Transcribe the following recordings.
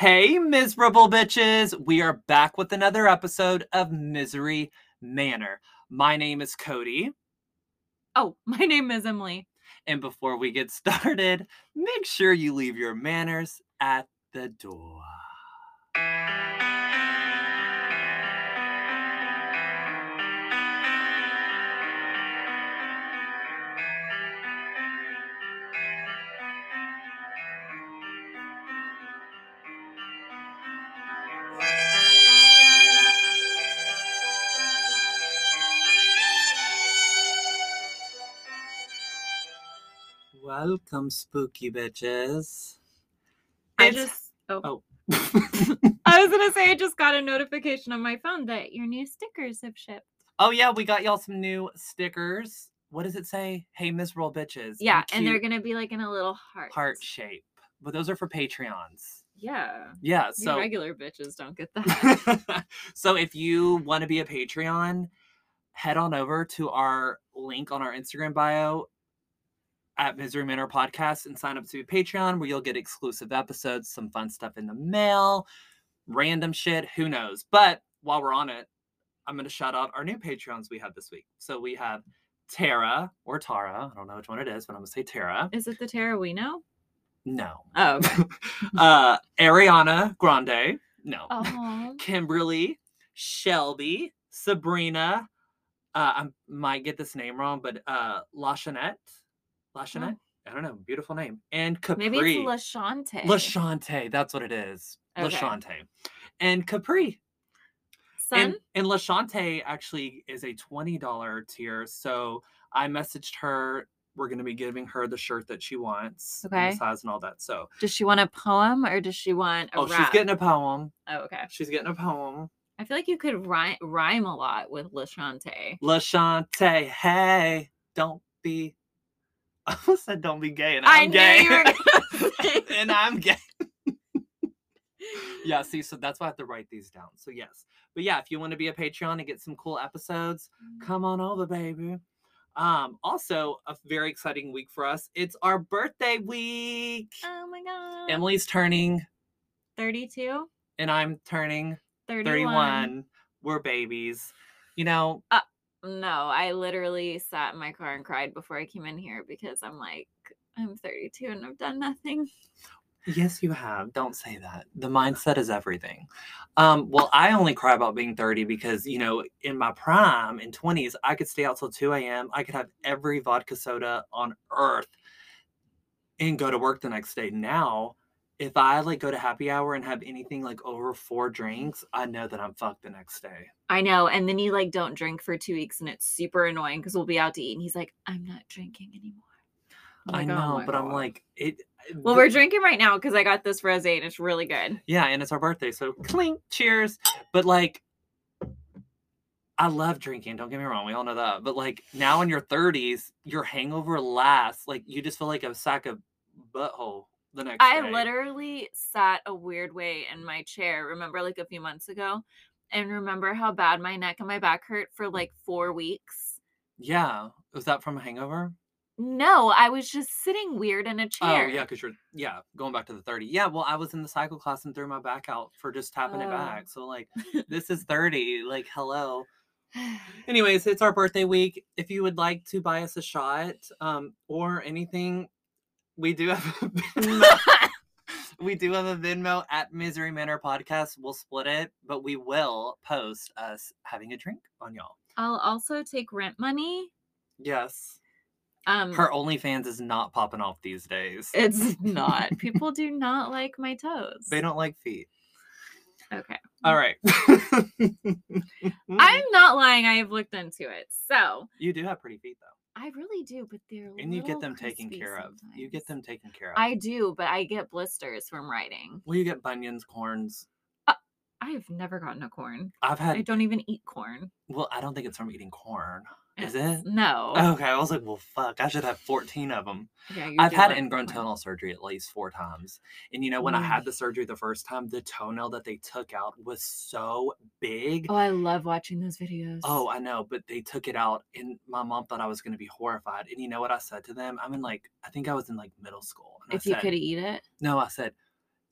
Hey, miserable bitches! We are back with another episode of Misery Manor. My name is Cody, Oh, my name is Emily. and before we get started, make sure you leave your manners at the door. Welcome, spooky bitches. I just oh, Oh. I was gonna say I just got a notification on my phone that your new stickers have shipped. oh, yeah, we got y'all some new stickers. What does it say? Hey, miserable bitches. Yeah, and they're gonna be like in a little heart. heart shape. But those are for Patreons. Yeah. Yeah, so regular bitches don't get that. so if you want to be a Patreon, head on over to our link on our Instagram bio at Misery Manor Podcast and sign up to Patreon where you'll get exclusive episodes, some fun stuff in the mail, random shit, who knows. But while we're on it, I'm going to shout out our new Patreons we have this week. So we have Tara or Tara, I don't know which one it is, but I'm going to say Tara. is it the Tara we know? No. Oh, okay. uh Ariana Grande. No. oh. Kimberly, Shelby, Sabrina. Uh, I might get this name wrong, but uh, Lachanette. Lachanette? Oh. I don't know. Beautiful name. And Capri. Maybe it's Lashante. Lashante. That's what it is. Okay. Lashante. And Capri. Son? And, and Lashante actually is a $20 tier. So I messaged her. We're going to be giving her the shirt that she wants. and the Okay. size and all that. So, does she want a poem or does she want a oh, she's getting a poem. Oh, okay. She's getting a poem. I feel like you could rhyme, rhyme a lot with Lashante. Lashante, hey, don't be. I almost said don't be gay, and I I'm knew gay. you were say and I'm gay. yeah, see, so that's why I have to write these down. So yes, but yeah, if you want to be a Patreon and get some cool episodes, come on over, baby. Um, also a very exciting week for us. It's our birthday week. Oh my god. Emily's turning, 32? and I'm turning 31. 31. We're babies. You know, No, I literally sat in my car and cried before I came in here because I'm like, I'm 32 and I've done nothing. Yes, you have. Don't say that. The mindset is everything. Um, well, I only cry about being 30 because, you know, in my prime, in 20s, I could stay out till 2 a.m. I could have every vodka soda on earth and go to work the next day. Now, if I like go to happy hour and have anything like over four drinks, I know that I'm fucked the next day. I know. And then you like don't drink for two weeks and it's super annoying because we'll be out to eat and he's like, I'm not drinking anymore. I'm I like, "Oh know, my but I'm like, it. Uh, well, we're drinking right now because I got this rose and it's really good. Yeah, and it's our birthday, so clink, cheers. But like, I love drinking. Don't get me wrong, we all know that. But like now in your thirties, your hangover lasts. Like you just feel like a sack of butthole the next I day. literally sat a weird way in my chair, remember like a few months ago? And remember how bad my neck and my back hurt for like four weeks? Yeah, was that from a hangover? No, I was just sitting weird in a chair. Oh yeah, because you're yeah going back to the thirty. Yeah, well I was in the cycle class and threw my back out for just tapping it Oh. back. So like this is thirty. Like hello. Anyways, it's our birthday week. If you would like to buy us a shot um, or anything, we do have a Venmo. we do have a Venmo at Misery Manor Podcast. We'll split it, but we will post us having a drink on y'all. I'll also take rent money. Yes. Um Her OnlyFans is not popping off these days. it's not. People do not like my toes. They don't like feet. Okay. All right. I'm not lying. I have looked into it. So you do have pretty feet though. I really do, but they're And you get them taken care of. You get them taken care of. I do, but I get blisters from riding. well, you get bunions, corns. Uh, I have never gotten a corn. I've had. I don't even eat corn. well, I don't think it's from eating corn. Is it? No. Okay, I was like, well, fuck, I should have 14 of them. Yeah, I've had ingrown toenail surgery at least four times. And you know, when I Mm. had the surgery the first time, the toenail that they took out was so big. Oh, I love watching those videos. Oh, I know, but they took it out, and my mom thought I was going to be horrified. And you know what I said to them? I'm in like, I think I was in like middle school. And if I you could eat it. No, I said,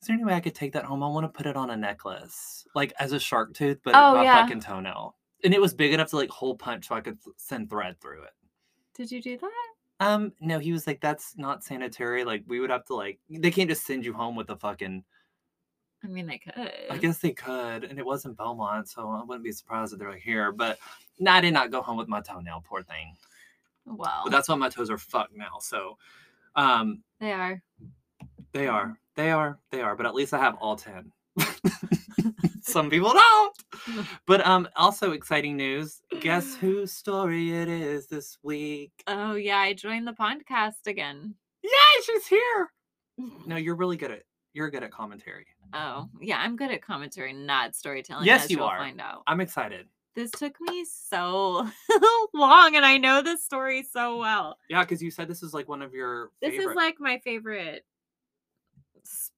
Is there any way I could take that home? I want to put it on a necklace, like as a shark tooth, but Oh, my yeah. fucking toenail. And it was big enough to like hole punch, so I could send thread through it. Did you do that? Um, no, he was like, "That's not sanitary. Like, we would have to like, they can't just send you home with a fucking." I mean, they could. I guess they could, and it wasn't Belmont, so I wouldn't be surprised if they're like here. But no, I did not go home with my toenail. Poor thing. Well, But that's why my toes are fucked now. So, um, they are. they are, they are, they are. But at least I have all ten. Some people don't. But um, also exciting news. Guess whose story it is this week? Oh yeah, I joined the podcast again. Yay, she's here. No, you're really good at you're good at commentary. Oh yeah, I'm good at commentary, not storytelling. Yes, you are. Find out. I'm excited. This took me so long, and I know this story so well. Yeah, because you said this is like one of your. This favorite. is like my favorite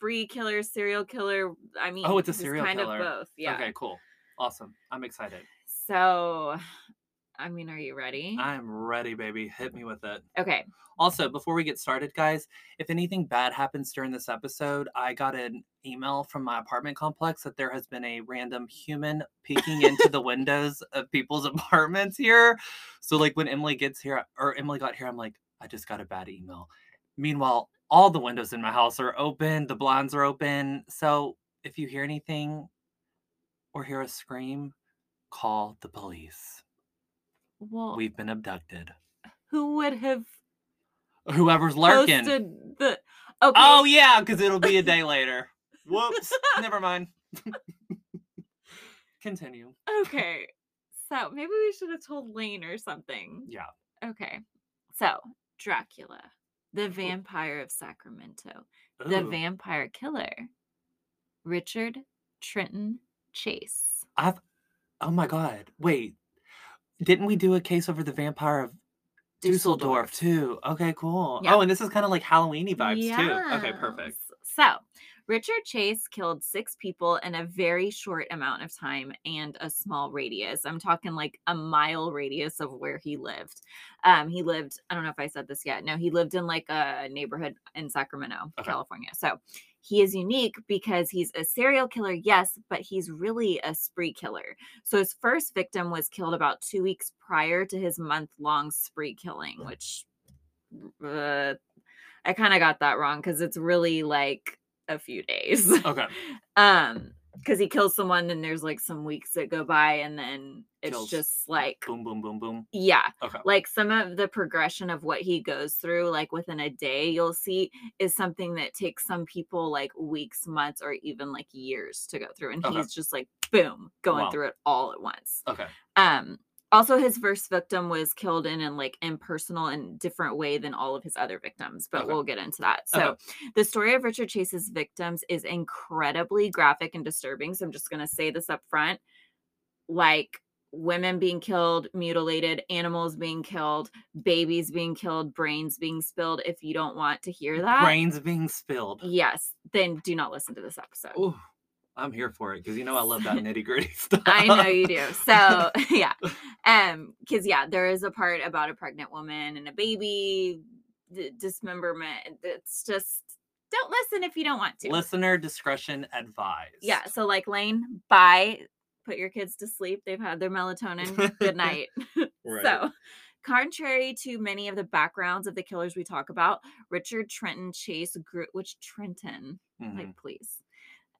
spree killer, serial killer. I oh, mean, Oh, it's a serial kind killer. of both. Yeah. Okay, cool, awesome. I'm excited. So, I mean, are you ready? I'm ready, baby. Hit me with it. okay. Also, before we get started, guys, if anything bad happens during this episode, I got an email from my apartment complex that there has been a random human peeking into the windows of people's apartments here. So, like, when Emily gets here, or Emily got here, I'm like, I just got a bad email. Meanwhile, all the windows in my house are open, the blinds are open. So, if you hear anything or hear a scream, call the police. Well, We've been abducted. who would have Whoever's lurking. the? Okay. Oh yeah, because it'll be a day later. Whoops. Never mind. Continue. okay. So maybe we should have told Lane or something. Yeah. Okay. So Dracula, the oh. vampire of Sacramento, the oh. vampire killer, Richard Trenton Chase. I've. Oh my god. Wait. Didn't we do a case over the vampire of Dusseldorf, too? Okay, cool. Yeah. Oh, and this is kind of like Halloweeny vibes too. Okay, perfect. So, Richard Chase killed six people in a very short amount of time and a small radius. I'm talking like a mile radius of where he lived. Um, he lived, I don't know if I said this yet. No, he lived in like a neighborhood in Sacramento, Okay. California. So, he is unique because he's a serial killer, yes, but he's really a spree killer. So his first victim was killed about two weeks prior to his month long spree killing, which uh, I kind of got that wrong because it's really like a few days. Okay. um, because he kills someone, and there's like some weeks that go by, and then it's Kills. just like Boom, boom, boom, boom. yeah Okay. like some of the progression of what he goes through like within a day you'll see is something that takes some people like weeks months or even like years to go through and Okay. he's just like boom going Wow. through it all at once Okay. um also his first victim was killed in an like impersonal and different way than all of his other victims but Okay. we'll get into that. So the story of richard chase's victims is incredibly graphic and disturbing so i'm just going to say this up front. Like women being killed mutilated animals being killed babies being killed brains being spilled if you don't want to hear that Brains being spilled. yes then do not listen to this episode. Ooh, I'm here for it because you know I love that nitty gritty stuff. I know you do. So yeah, um, because yeah, there is a part about a pregnant woman and a baby d- dismemberment. It's just don't listen if you don't want to. Listener discretion advised. Yeah. So like Lane, bye. Put your kids to sleep. They've had their melatonin. Good night. Right. So, contrary to many of the backgrounds of the killers we talk about, Richard Trenton Chase grew, which Trenton, Mhm. like please.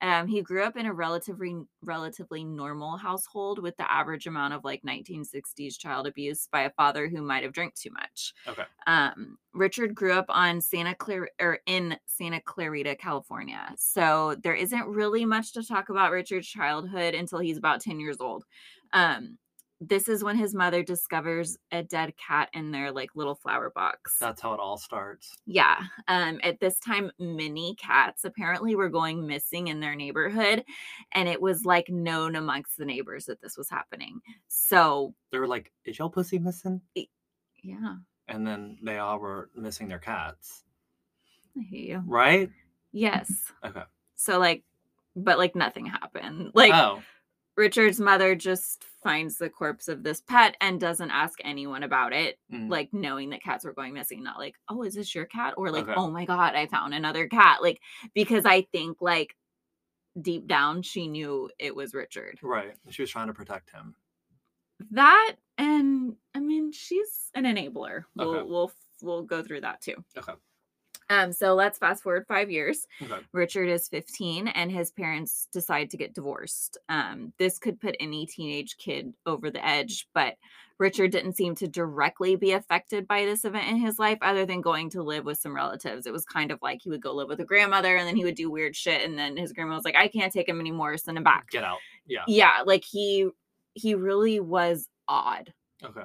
Um, he grew up in a relatively relatively normal household with the average amount of like 1960s child abuse by a father who might have drank too much. Okay. Um, Richard grew up on Santa Clara or in Santa Clarita, California. So there isn't really much to talk about Richard's childhood until he's about 10 years old. Um, this is when his mother discovers a dead cat in their like little flower box. That's how it all starts. Yeah. Um, at this time, many cats apparently were going missing in their neighborhood, and it was like known amongst the neighbors that this was happening. So, They were like, "Is your pussy missing?" yeah, And then they all were missing their cats, I hear you. right? Yes. Okay. So, like, but like nothing happened. Like, oh, Richard's mother just finds the corpse of this pet and doesn't ask anyone about it, Mm. like knowing that cats were going missing. Not like, oh, is this your cat? Or like, Okay. oh my God, I found another cat. Like, because I think like deep down she knew it was Richard. right. She was trying to protect him. That and I mean, she's an enabler. We'll Okay. we'll we'll go through that too. Okay. Um, so let's fast forward five years. Okay. Richard is 15 and his parents decide to get divorced. Um, this could put any teenage kid over the edge, but Richard didn't seem to directly be affected by this event in his life other than going to live with some relatives. It was kind of like he would go live with a grandmother and then he would do weird shit and then his grandma was like, I can't take him anymore, send him back. Get out. Yeah. Yeah, like he he really was odd. Okay.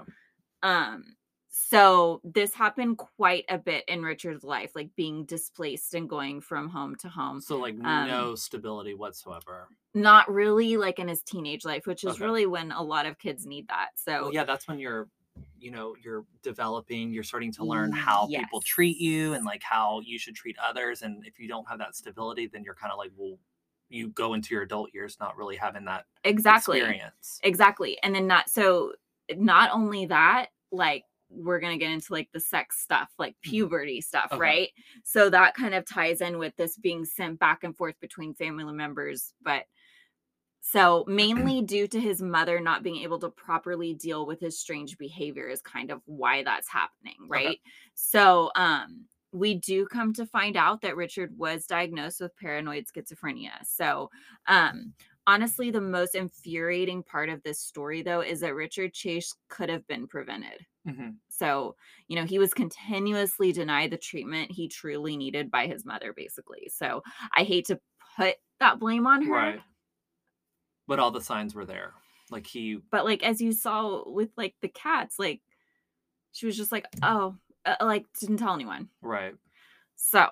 Um so this happened quite a bit in Richard's life, like being displaced and going from home to home. So like Um, no stability whatsoever. Not really like in his teenage life, which is Okay. really when a lot of kids need that. So Well, yeah, that's when you're, you know, you're developing. You're starting to learn how people treat you and like how you should treat others. And if you don't have that stability, then you're kind of like, well, you go into your adult years not really having that exactly. experience. Exactly. And then not so not only that, like we're going to get into like the sex stuff, like puberty stuff, Okay. right? So that kind of ties in with this being sent back and forth between family members, but so mainly due to his mother not being able to properly deal with his strange behavior is kind of why that's happening, right? So um we do come to find out that Richard was diagnosed with paranoid schizophrenia. So um honestly the most infuriating part of this story though is that Richard Chase could have been prevented. Hmm So, you know, he was continuously denied the treatment he truly needed by his mother, basically. So, I hate to put that blame on her. Right. But all the signs were there. Like he, But, like, as you saw with like the cats, like, she was just like, oh, uh, like, didn't tell anyone. right. So,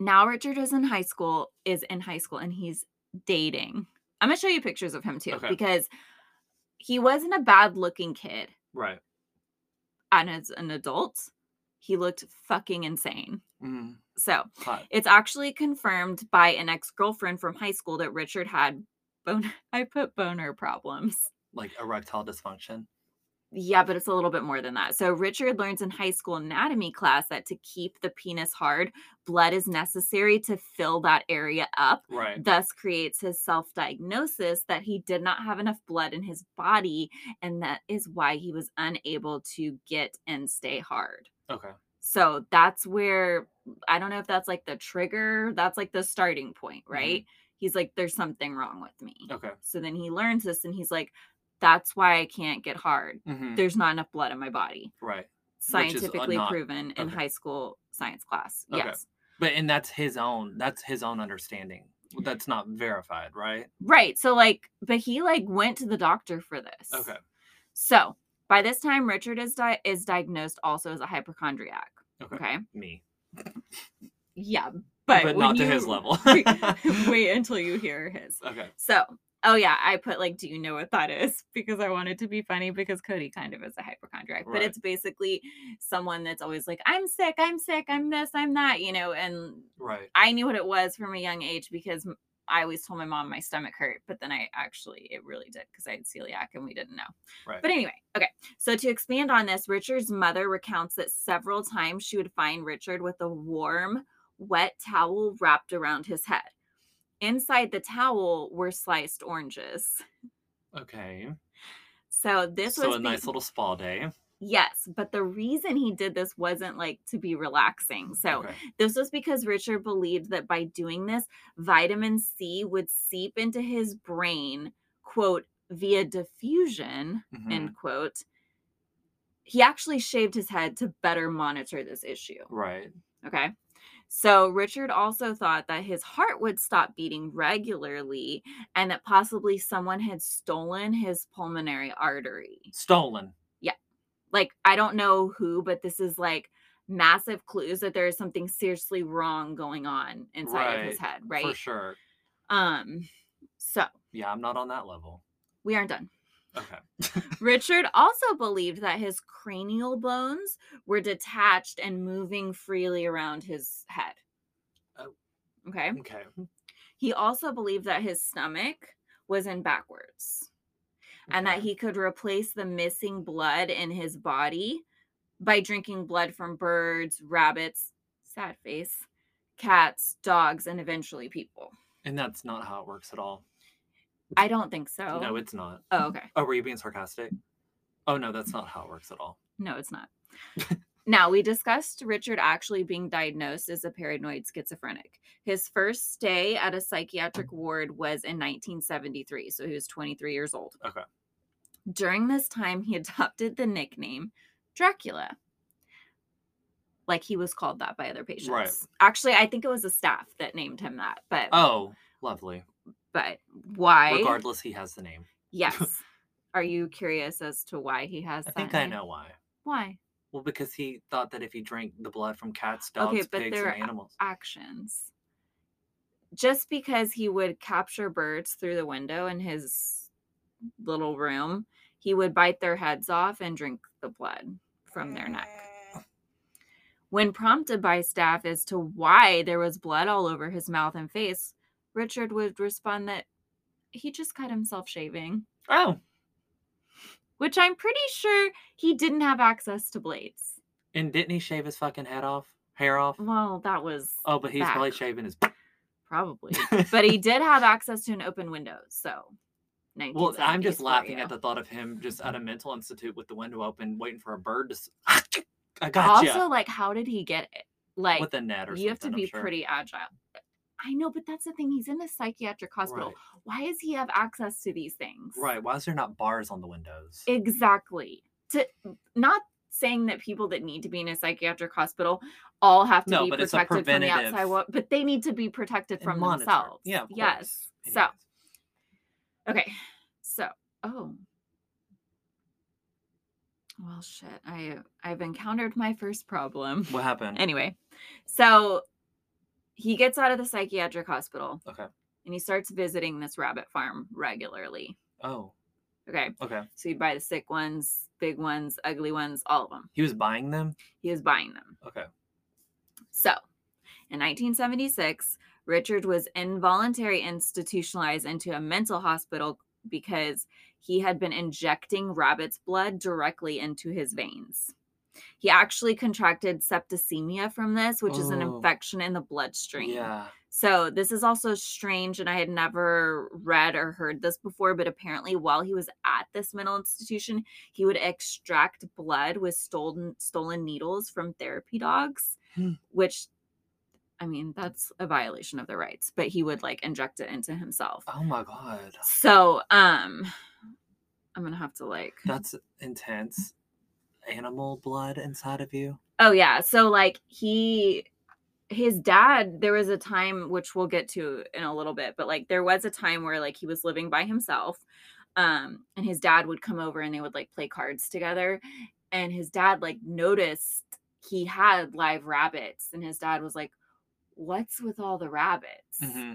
now Richard is in high school, is in high school, and he's dating. I'm going to show you pictures of him too, Okay. because he wasn't a bad looking kid. Right. And as an adult, he looked fucking insane. Mm, So, hot. It's actually confirmed by an ex girlfriend from high school that Richard had bone. I put boner problems. Like erectile dysfunction. Yeah, but it's a little bit more than that. So Richard learns in high school anatomy class that to keep the penis hard, blood is necessary to fill that area up. Right. Thus creates his self-diagnosis that he did not have enough blood in his body, and that is why he was unable to get and stay hard. Okay. So that's where I don't know if that's like the trigger, that's like the starting point, Mm-hmm. right? He's like, there's something wrong with me. Okay. So then he learns this and he's like, that's why I can't get hard. hmm There's not enough blood in my body. Right. Scientifically not- proven in okay. high school science class. Okay. Yes. But and that's his own. That's his own understanding. That's not verified, right? Right. So like, but he like went to the doctor for this. Okay. So by this time, Richard is di- is diagnosed also as a hypochondriac. Okay. Okay. Me. Yeah, but, But not to his level. wait until you hear his. Okay. So, oh yeah, I put like, do you know what that is? Because I wanted to be funny because Cody kind of is a hypochondriac, but it's basically someone that's always like, I'm sick, I'm sick, I'm this, I'm that, you know. And Right. I knew what it was from a young age because I always told my mom my stomach hurt, but then I actually, it really did because I had celiac and we didn't know. Right. But anyway, okay. So to expand on this, Richard's mother recounts that several times she would find Richard with a warm, wet towel wrapped around his head. Inside the towel were sliced oranges. okay. So this so was a the- nice little spa day. yes, but the reason he did this wasn't like to be relaxing. So okay. this was because Richard believed that by doing this, vitamin C would seep into his brain, quote, via diffusion, Mhm. end quote. He actually shaved his head to better monitor this issue. Right. Okay. So Richard also thought that his heart would stop beating regularly and that possibly someone had stolen his pulmonary artery. Stolen. Yeah. Like, I don't know who, but this is like massive clues that there is something seriously wrong going on inside of his head, right? For sure. Um, so Yeah, I'm not on that level. we aren't done. Okay. Richard also believed that his cranial bones were detached and moving freely around his head. Oh. Okay. Okay. He also believed that his stomach was in backwards. and that he could replace the missing blood in his body by drinking blood from birds, rabbits, sad face, cats, dogs, and eventually people. And that's not how it works at all. I don't think so. No, it's not. oh, okay. Oh, were you being sarcastic? Oh no, that's not how it works at all. No, it's not. now, we discussed Richard actually being diagnosed as a paranoid schizophrenic. His first stay at a psychiatric ward was in 1973, so he was 23 years old. Okay. During this time, he adopted the nickname Dracula. Like he was called that by other patients. Right. Actually, I think it was the staff that named him that, but Oh, lovely. But why? Regardless, he has the name. Yes. Are you curious as to why he has I that? think I name? know why. Why? Well, because he thought that if he drank the blood from cats, dogs, Okay, but pigs, there and are animals. actions. Just because he would capture birds through the window in his little room, he would bite their heads off and drink the blood from their neck. Eh. When prompted by staff as to why there was blood all over his mouth and face, Richard would respond that he just cut himself shaving, Oh, which I'm pretty sure he didn't have access to blades. and didn't he shave his fucking head off, hair off? Well, that was Oh, but he's probably shaving his. probably. but he did have access to an open window. So, Well, I'm just laughing you. at the thought of him just at a mental institute with the window open, waiting for a bird to. s- I gotcha. Also, like, how did he get it? Like, with a net or something. you have to be sure. pretty agile. I know, but that's the thing. He's in a psychiatric hospital. Right. Why does he have access to these things? Right. Why is there not bars on the windows? Exactly. To not saying that people that need to be in a psychiatric hospital all have to No, be but it's a protected from the outside world, but they need to be protected from monitored. themselves. Yeah, yes. So, okay. So, oh. Well, shit. I I've encountered my first problem. what happened? Anyway, so he gets out of the psychiatric hospital okay. and he starts visiting this rabbit farm regularly. Oh, Okay. okay. So he'd buy the sick ones, big ones, ugly ones, all of them. He was buying them. He was buying them. Okay. So, in 1976, Richard was involuntary institutionalized into a mental hospital because he had been injecting rabbit's blood directly into his veins. He actually contracted septicemia from this, which is an Oh. infection in the bloodstream. Yeah. So, this is also strange, and I had never read or heard this before, but apparently, while he was at this mental institution, he would extract blood with stolen stolen needles from therapy dogs, Hmm. which I mean, that's a violation of their rights, but he would like inject it into himself. Oh my god. So, um I'm to have to like That's intense. Animal blood inside of you. Oh yeah. So like he his dad there was a time which we'll get to in a little bit, but like there was a time where like he was living by himself um and his dad would come over and they would like play cards together and his dad like noticed he had live rabbits and his dad was like what's with all the rabbits? Mm-hmm.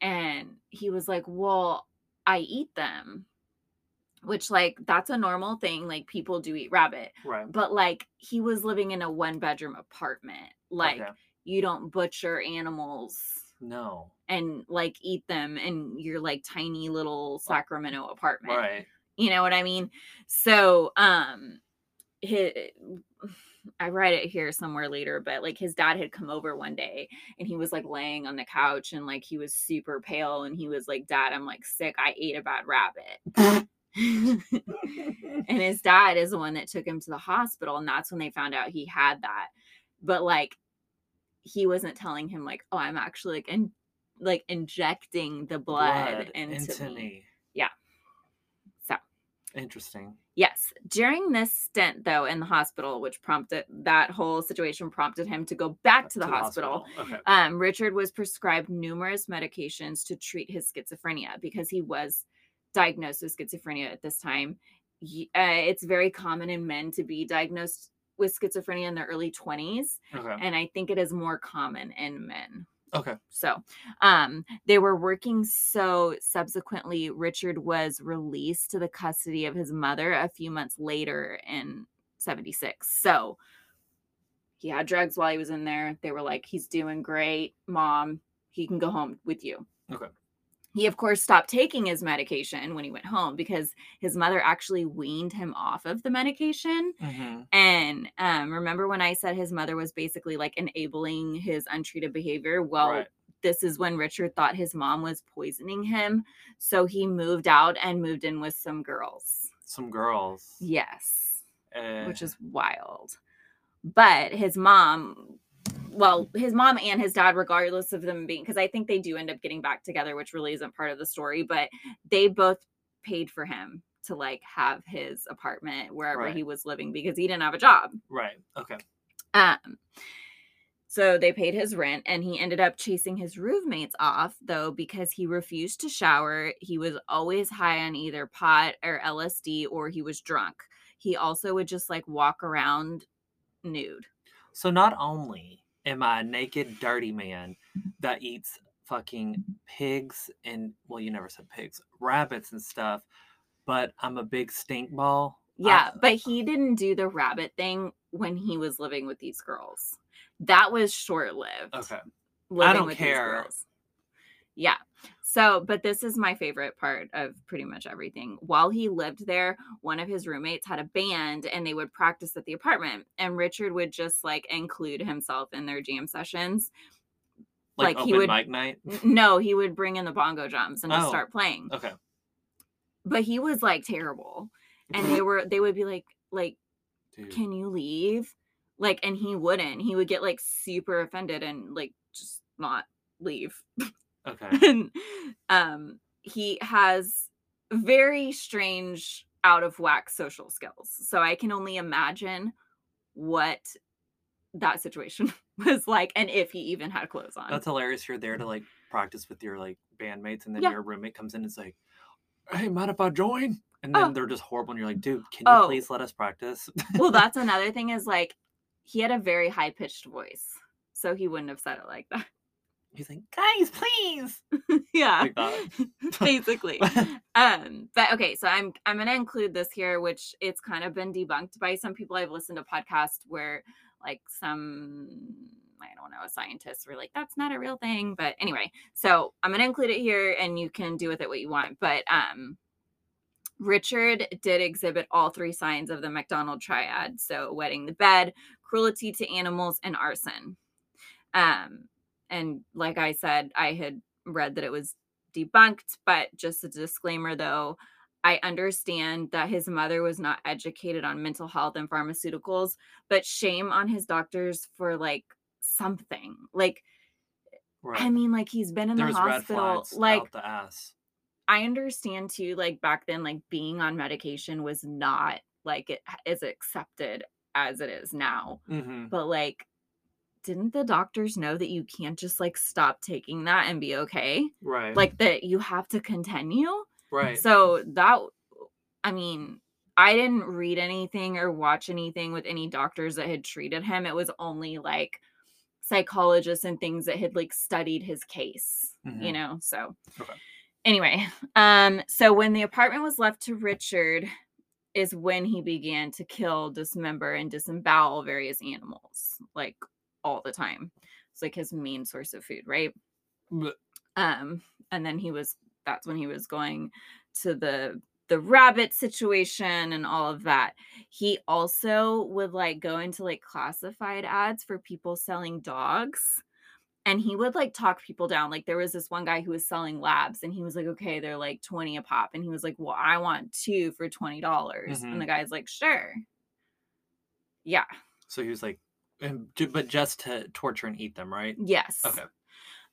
and he was like well I eat them which like that's a normal thing like people do eat rabbit Right. but like he was living in a one bedroom apartment like Okay. you don't butcher animals No. and like eat them in your like tiny little sacramento apartment Right. you know what i mean so um his, i read it here somewhere later but like his dad had come over one day and he was like laying on the couch and like he was super pale and he was like dad i'm like sick i ate a bad rabbit and his dad is the one that took him to the hospital and that's when they found out he had that but like he wasn't telling him like oh i'm actually like in like injecting the blood, into, me. Yeah. So. Interesting. yes during this stint though in the hospital which prompted that whole situation prompted him to go back to the, hospital, Okay. um, Richard was prescribed numerous medications to treat his schizophrenia because he was diagnosed with schizophrenia at this time. Uh, it's very common in men to be diagnosed with schizophrenia in their early 20s, Okay. and I think it is more common in men. Okay. So, um, they were working. So, subsequently, Richard was released to the custody of his mother a few months later in 76. So, he had drugs while he was in there. They were like, he's doing great, mom. He can go home with you. Okay. He of course stopped taking his medication when he went home because his mother actually weaned him off of the medication. Hmm and um, remember when i said his mother was basically like enabling his untreated behavior? Well Right. this is when richard thought his mom was poisoning him. So he moved out and moved in with some girls. Some girls. yes. Eh, which is wild. But his mom, well, his mom and his dad, regardless of them being, because I think they do end up getting back together, which really isn't part of the story, but they both paid for him to like have his apartment wherever Right. he was living because he didn't have a job. right. Okay. Um, so they paid his rent and he ended up chasing his roommates off though because he refused to shower. He was always high on either pot or LSD or he was drunk. He also would just like walk around nude. So not only am I a naked, dirty man that eats fucking pigs and well, you never said pigs, rabbits and stuff, but I'm a big stink ball. Yeah, I- but he didn't do the rabbit thing when he was living with these girls. That was short lived. okay. living don't with care. these girls. Yeah. So, but this is my favorite part of pretty much everything. While he lived there, one of his roommates had a band and they would practice at the apartment. And Richard would just like include himself in their jam sessions. Like, Like, he would- mic night. No, he would bring in the bongo drums and just Oh. start playing. Okay. But he was like terrible. And they were, they would be like, like, Dude. can you leave? Like, and he wouldn't. He would get like super offended and like just not leave. Okay. and um he has very strange out of whack social skills so i can only imagine what that situation was like and if he even had clothes on That's hilarious. You're there to like practice with your like bandmates, and then Yeah. your roommate comes in and is like, "Hey, mind if I join?" And then Oh. they're just horrible, and you're like, "Dude, can you Oh. please let us practice?" well that's another thing is like he had a very high pitched voice so he wouldn't have said it like that He's like, "Guys, please." yeah. Basically. Um but okay so i'm i'm gonna include this here which it's kind of been debunked by some people i've listened to podcasts where like some i don't know scientists were like that's not a real thing but anyway. So i'm gonna include it here and you can do with it what you want but um richard did exhibit all three signs of the mcdonald triad so wetting the bed cruelty to animals and arson. Um and like i said i had read that it was debunked, but just a disclaimer though, I understand that his mother was not educated on mental health and pharmaceuticals, but shame on his doctors for like something. Like, Right. I mean, like he's been in There's the hospital. Like, the ass. I understand too, like back then, like being on medication was not like it is accepted as it is now. hmm But like, didn't the doctors know that you can't just like stop taking that and be okay? Right. Like that you have to continue? right. So that, I mean, I didn't read anything or watch anything with any doctors that had treated him. It was only like psychologists and things that had like studied his case, you Mhm. know? So, Okay. anyway, um, so when the apartment was left to Richard, is when he began to kill, dismember, and disembowel various animals, like all the time. It's like his main source of food, right? Um and then he was that's when he was going to the the rabbit situation and all of that he also would like go into like classified ads for people selling dogs and he would like talk people down like there was this one guy who was selling labs and he was like okay they're like 20 a pop and he was like well i want two for 20 dollars Mhm. and the guy's like sure yeah So he was like, and but just to torture and eat them, right? yes Okay.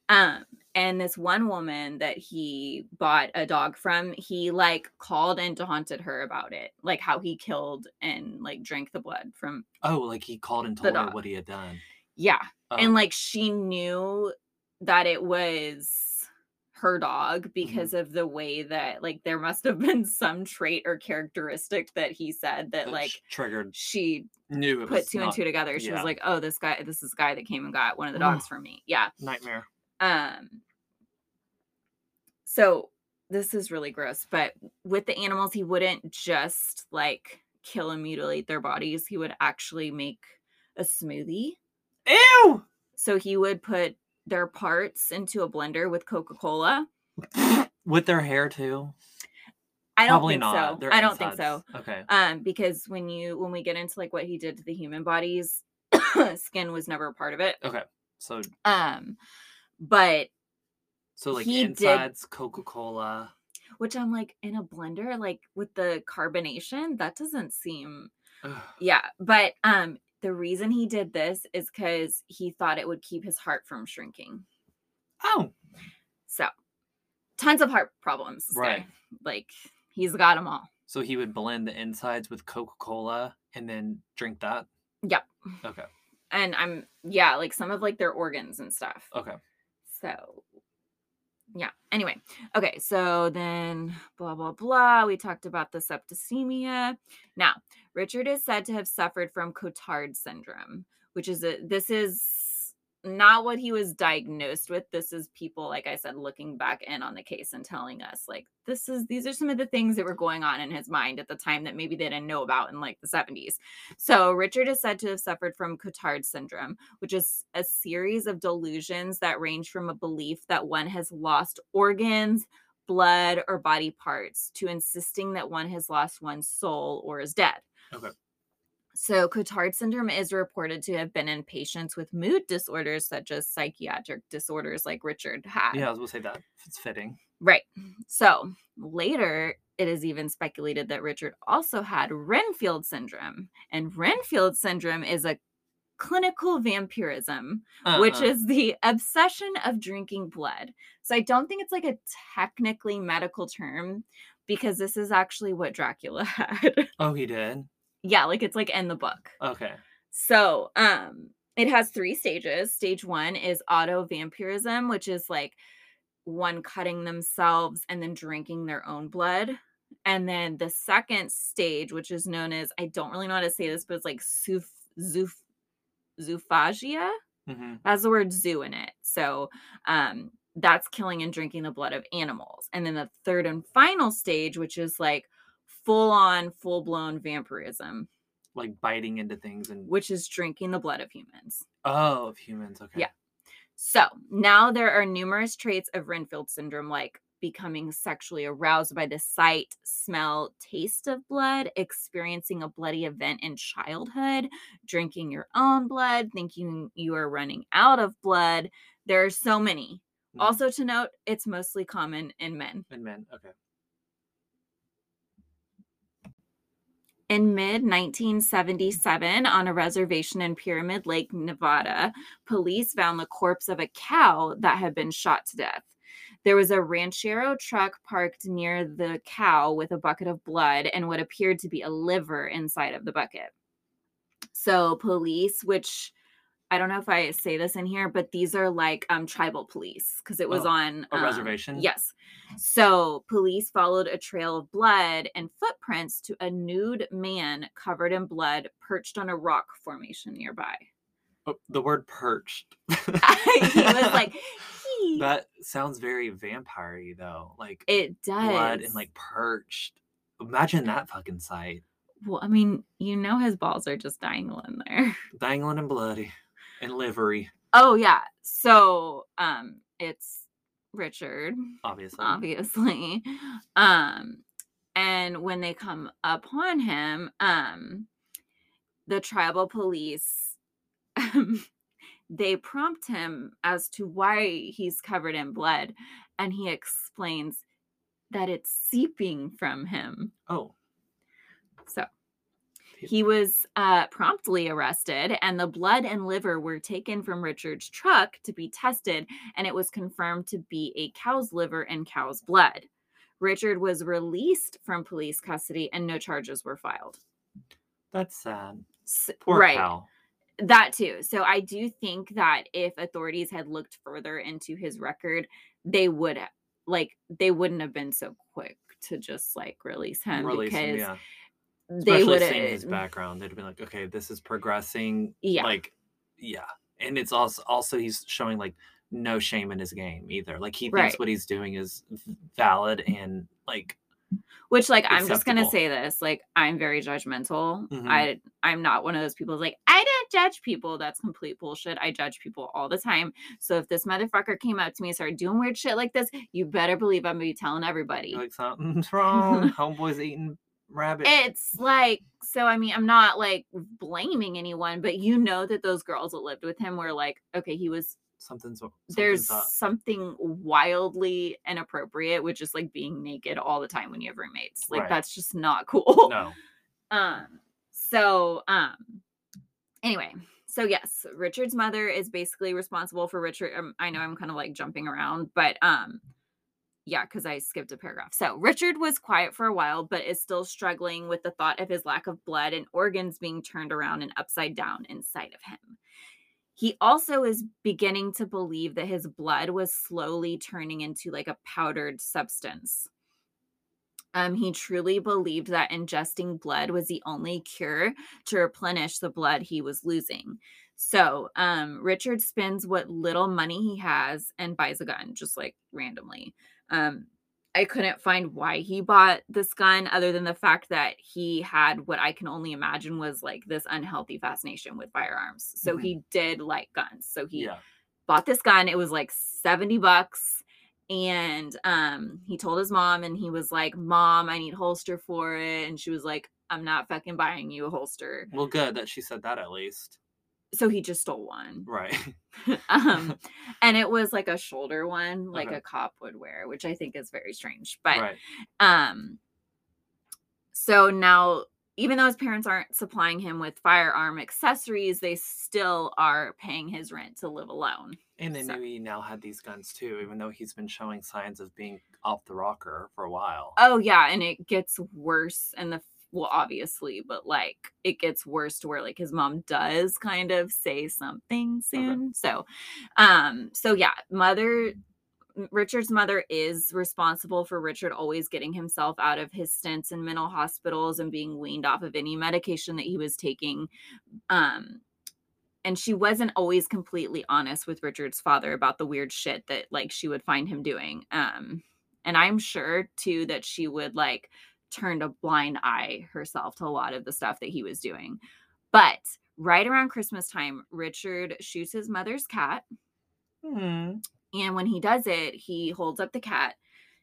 Um, and this one woman that he bought a dog from, he like called and haunted her about it, like how he killed and like drank the blood from Oh, like he called and told her what he had done. yeah. Oh, And like she knew that it was her dog Mm-hmm. because of the way that like there must have been some trait or characteristic that he said that that like triggered, she knew it put was two and two together. She yeah. was like, "Oh, this guy, this is the guy that came and got one of the dogs from me." Yeah. nightmare. Um so this is really gross, but with the animals he wouldn't just like kill and mutilate their bodies. He would actually make a smoothie. Ew. So he would put their parts into a blender with Coca-Cola With their hair too? I don't Probably think not. so. Their I don't think so. Okay. Um, because when you when we get into like what he did to the human bodies, skin was never a part of it. Okay. So Um, but so like He insides Coca Cola. which I'm like in a blender, like with the carbonation, that doesn't seem yeah. But um, the reason he did this is because he thought it would keep his heart from shrinking. Oh, So, tons of heart problems. Right. Like he's got them all. so he would blend the insides with Coca Cola and then drink that. Yep. Okay. And I'm yeah, like some of like their organs and stuff. Okay. So, yeah. Anyway, okay. So then, blah, blah, blah. We talked about the septicemia. Now, Richard is said to have suffered from Cotard syndrome, which is a, this is not what he was diagnosed with. This is people, like I said, looking back in on the case and telling us, like, this is, these are some of the things that were going on in his mind at the time that maybe they didn't know about in like the 70s. So, Richard is said to have suffered from Cotard syndrome, which is a series of delusions that range from a belief that one has lost organs, blood, or body parts to insisting that one has lost one's soul or is dead. Okay. So, Cotard syndrome is reported to have been in patients with mood disorders such as psychiatric disorders like Richard had. Yeah, I was gonna say that. It's fitting. Right. So later, it is even speculated that Richard also had Renfield syndrome. And Renfield syndrome is a clinical vampirism, which Uh-uh. is the obsession of drinking blood. So I don't think it's like a technically medical term because this is actually what Dracula had. Oh, he did. Yeah, like it's like in the book. Okay. So, um, it has three stages. Stage one is auto vampirism, which is like one cutting themselves and then drinking their own blood. And then the second stage, which is known as I don't really know how to say this, but it's like zoof, zoof, zoophagia hmm has the word zoo in it. So um that's killing and drinking the blood of animals. And then the third and final stage, which is like full on, full blown vampirism, Like biting into things and which is drinking the blood of humans. oh, of humans. Okay. Yeah. So now there are numerous traits of Renfield syndrome, like becoming sexually aroused by the sight, smell, taste of blood, experiencing a bloody event in childhood, drinking your own blood, thinking you are running out of blood. There are so many. Mhm. Also, to note, it's mostly common in men. In men. Okay. In mid 1977, on a reservation in Pyramid Lake, Nevada, police found the corpse of a cow that had been shot to death. There was a ranchero truck parked near the cow with a bucket of blood and what appeared to be a liver inside of the bucket. So, police, which I don't know if I say this in here, but these are like um tribal police because it was Oh, on a um, reservation? Yes. So police followed a trail of blood and footprints to a nude man covered in blood perched on a rock formation nearby. Oh, the word perched. he was like, "He." that sounds very vampire-y though. Like it does. blood and like perched. Imagine that fucking sight. well, I mean, you know, his balls are just dangling there. Dangling and bloody and livery, Oh yeah. So um, it's Richard. obviously. obviously um and when they come upon him um the tribal police um, they prompt him as to why he's covered in blood and he explains that it's seeping from him oh, so he was uh, promptly arrested, and the blood and liver were taken from Richard's truck to be tested, and it was confirmed to be a cow's liver and cow's blood. Richard was released from police custody, and no charges were filed. that's sad. Poor right, cow. that too. So I do think that if authorities had looked further into his record, they would like they wouldn't have been so quick to just like release him Release because him, yeah. They Especially would seeing his background, they'd be like, okay, this is progressing. Yeah. Like, yeah. And it's also also he's showing like no shame in his game either. Like he thinks Right. what he's doing is valid and like which like i'm just gonna say this like i'm very judgmental Mhm. i i'm not one of those people who's like i don't judge people. That's complete bullshit. I judge people all the time. So if this motherfucker came up to me and started doing weird shit like this, you better believe I'm gonna be telling everybody. Like something's wrong. Homeboy's eating rabbit. It's like, so I mean, I'm not like blaming anyone, but you know that those girls that lived with him were like, okay, he was something's, something's there's up. something wildly inappropriate with just like being naked all the time when you have roommates. Like Right. that's just not cool. No. Um so um anyway, so yes, Richard's mother is basically responsible for Richard um, I know I'm kind of like jumping around, but um yeah, cuz I skipped a paragraph. So Richard was quiet for a while but is still struggling with the thought of his lack of blood and organs being turned around and upside down inside of him. He also is beginning to believe that his blood was slowly turning into like a powdered substance. Um, he truly believed that ingesting blood was the only cure to replenish the blood he was losing. So, um, Richard spends what little money he has and buys a gun just like randomly. Um, I couldn't find why he bought this gun other than the fact that he had what I can only imagine was like this unhealthy fascination with firearms. So Mhm. he did like guns. So he Yeah. bought this gun. It was like 70 bucks. And um he told his mom and he was like, Mom, I need holster for it. And she was like, I'm not fucking buying you a holster. Well, good that she said that at least. So he just stole one. Right. um and it was like a shoulder one, like Okay. a cop would wear, which I think is very strange. But right. um so now even though his parents aren't supplying him with firearm accessories, they still are paying his rent to live alone. And they So- knew he now had these guns too, even though he's been showing signs of being off the rocker for a while. Oh yeah, and it gets worse in the well, obviously, but like it gets worse to where like his mom does kind of say something soon. So, um, so yeah, mother Richard's mother is responsible for Richard always getting himself out of his stints in mental hospitals and being weaned off of any medication that he was taking. Um, and she wasn't always completely honest with Richard's father about the weird shit that like she would find him doing. Um, and I'm sure too that she would like turned a blind eye herself to a lot of the stuff that he was doing. But right around Christmas time, Richard shoots his mother's cat. Hmm. And when he does it, he holds up the cat.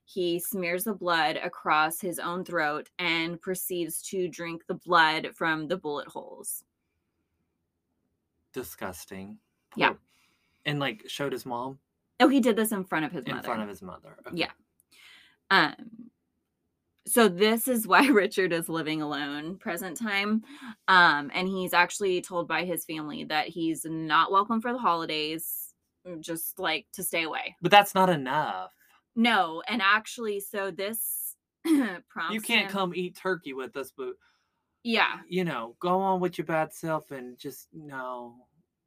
He smears the blood across his own throat and proceeds to drink the blood from the bullet holes. Disgusting. Yeah. And like showed his mom Oh, he did this in front of his in mother. In front of his mother. Okay. Yeah. Um so this is why Richard is living alone present time. Um and he's actually told by his family that he's not welcome for the holidays, mm, just like to stay away. But that's not enough. No, and actually so this prompts You can't him- come eat turkey with us, but Yeah, you know, go on with your bad self and just no.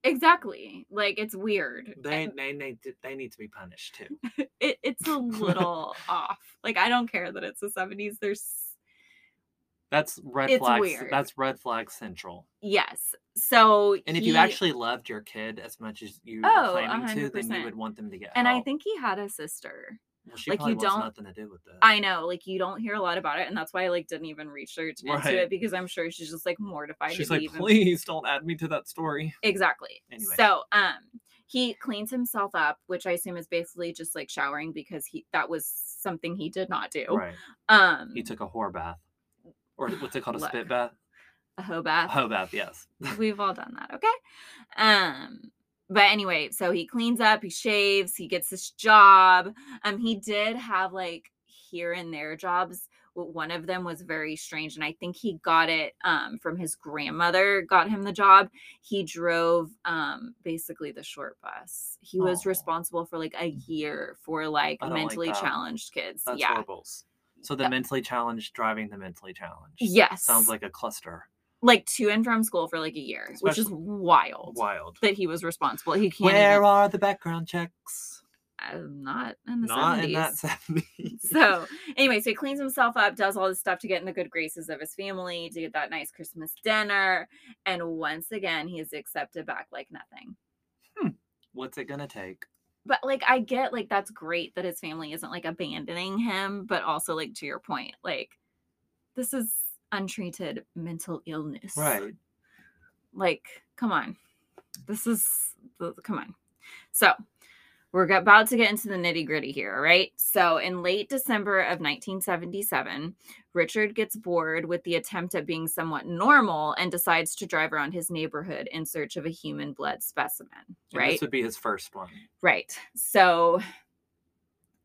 Exactly. Like it's weird. They And they need to, they need to be punished too. it, it's a little off. Like I don't care that it's the 70s. There's That's red It's flags. weird. That's red flag central. yes. So And if you actually loved your kid as much as you Oh, were claiming to, then you would want them to get and I think he had a sister. Well, she like, you don't- nothing to do with this. I know, like you don't hear a lot about it, and that's why I like didn't even research into Right. it because I'm sure she's just like mortified. She's to like, even- please don't add me to that story. exactly. Anyway. So, um, he cleans himself up, which I assume is basically just like showering because he that was something he did not do. Right. Um, He took a whore bath. Or what's it called? A Look. spit bath? a hoe bath. A hoe bath, yes. We've all done that, okay? Um, but anyway, so he cleans up, he shaves, he gets this job. Um, he did have like here and there jobs. One of them was very strange, and I think he got it um from his grandmother, got him the job. He drove um basically the short bus. He was Aw. responsible for like a year for like don't like mentally challenged kids. That's yeah. horrible. So the Yeah. mentally challenged driving the mentally challenged. Yes. Sounds like a cluster. Like to and from school for like a year, which is wild. Wild. That he was responsible. He can't Where even- are the background checks? I'm not in the Not 70s. in that 70s. so anyway, so he cleans himself up, does all this stuff to get in the good graces of his family, to get that nice Christmas dinner, and once again he is accepted back like nothing. Hmm. What's it gonna take? But like I get like that's great that his family isn't like abandoning him, but also like to your point, like this is untreated mental illness. Right. Like, come on. This is come on. So we're about to get into the nitty gritty here, all right? So, in late December of 1977, Richard gets bored with the attempt at being somewhat normal and decides to drive around his neighborhood in search of a human blood specimen, And right? This would be his first one. Right. So,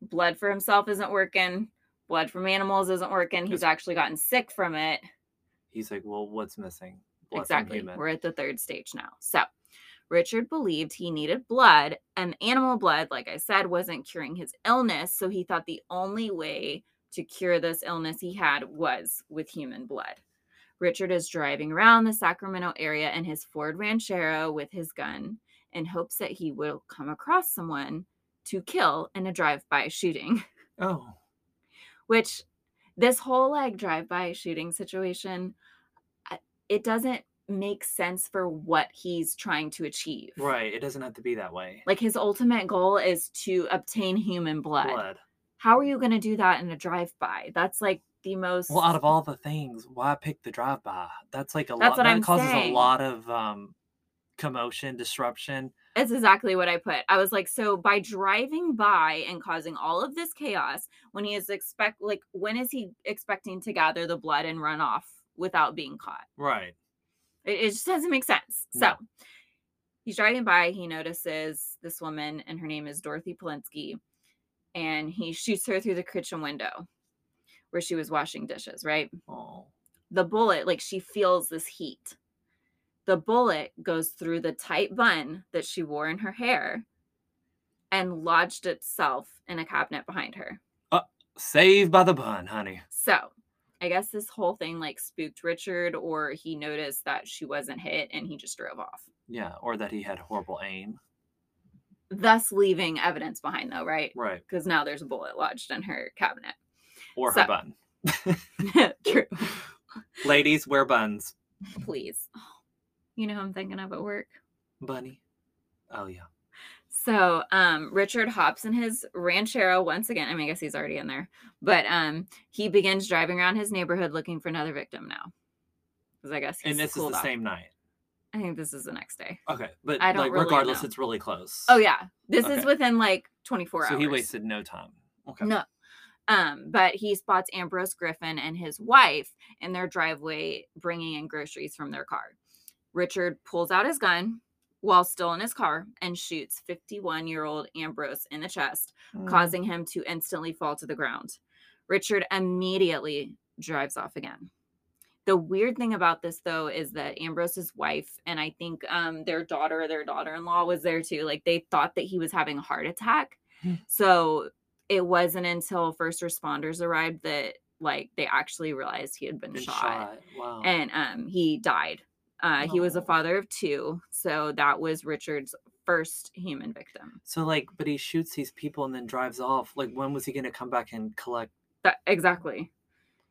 blood for himself isn't working, blood from animals isn't working. He's actually gotten sick from it. He's like, well, what's missing? Blood exactly. We're at the third stage now. So, Richard believed he needed blood, and animal blood, like I said, wasn't curing his illness. So he thought the only way to cure this illness he had was with human blood. Richard is driving around the Sacramento area in his Ford Ranchero with his gun in hopes that he will come across someone to kill in a drive by shooting, Oh, which this whole like drive by shooting situation, it doesn't make sense for what he's trying to achieve. right. It doesn't have to be that way. Like his ultimate goal is to obtain human blood. Blood. How are you going to do that in a drive by? That's like the most Well, out of all the things, why pick the drive by? That's like a That's lot. what That I'm causes saying. a lot of um, commotion, disruption. It's exactly what I put. I was like, so by driving by and causing all of this chaos, when he is expect like when is he expecting to gather the blood and run off without being caught? Right. It, it just doesn't make sense. No. So he's driving by, he notices this woman, and her name is Dorothy Polinsky, and he shoots her through the kitchen window where she was washing dishes, right? Oh. the bullet, like she feels this heat. The bullet goes through the tight bun that she wore in her hair and lodged itself in a cabinet behind her. Uh, saved by the bun, honey. So I guess this whole thing like spooked Richard, or he noticed that she wasn't hit and he just drove off, Yeah, or that he had horrible aim. thus leaving evidence behind, though, right? Right. Because now there's a bullet lodged in her cabinet. Or So- her bun. True. Ladies, wear buns. Please. You know who I'm thinking of at work? Bunny. Oh yeah. So um Richard hops in his ranchero once again. I mean, I guess he's already in there, but um he begins driving around his neighborhood looking for another victim now. Because I guess he's And this is the off. same night. I think this is the next day. Okay. But I don't like really regardless, know. it's really close. Oh yeah, this is within like 24 So hours. So he wasted no time. Okay. No. Um, but he spots Ambrose Griffin and his wife in their driveway bringing in groceries from their car. Richard pulls out his gun while still in his car and shoots 51 year old Ambrose in the chest, Mm. causing him to instantly fall to the ground. Richard immediately drives off again. The weird thing about this, though, is that Ambrose's wife and I think um, their daughter, their daughter in law, was there too. Like they thought that he was having a heart attack. Hmm. so it wasn't until first responders arrived that like they actually realized he had been, Been shot, shot. Wow. and um he died. Uh, he was a father of two, so that was Richard's first human victim. so like, but he shoots these people and then drives off. Like, when was he gonna come back and collect? That exactly,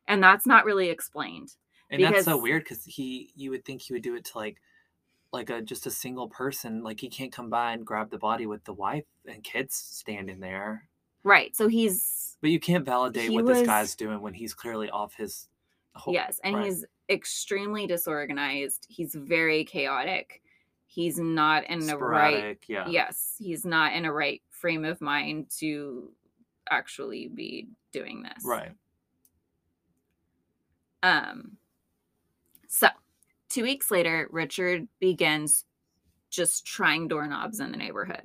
and that's not really explained. And that's so weird because he, you would think he would do it to like, like a just a single person. Like he can't come by and grab the body with the wife and kids standing there. Right. So he's But you can't validate what this guy's doing when he's clearly off his. Whole, yes, and right. he's extremely disorganized. He's very chaotic. He's not in the right. Yeah. yes, he's not in a right frame of mind to actually be doing this. Right. Um so 2 weeks later Richard begins just trying doorknobs in the neighborhood.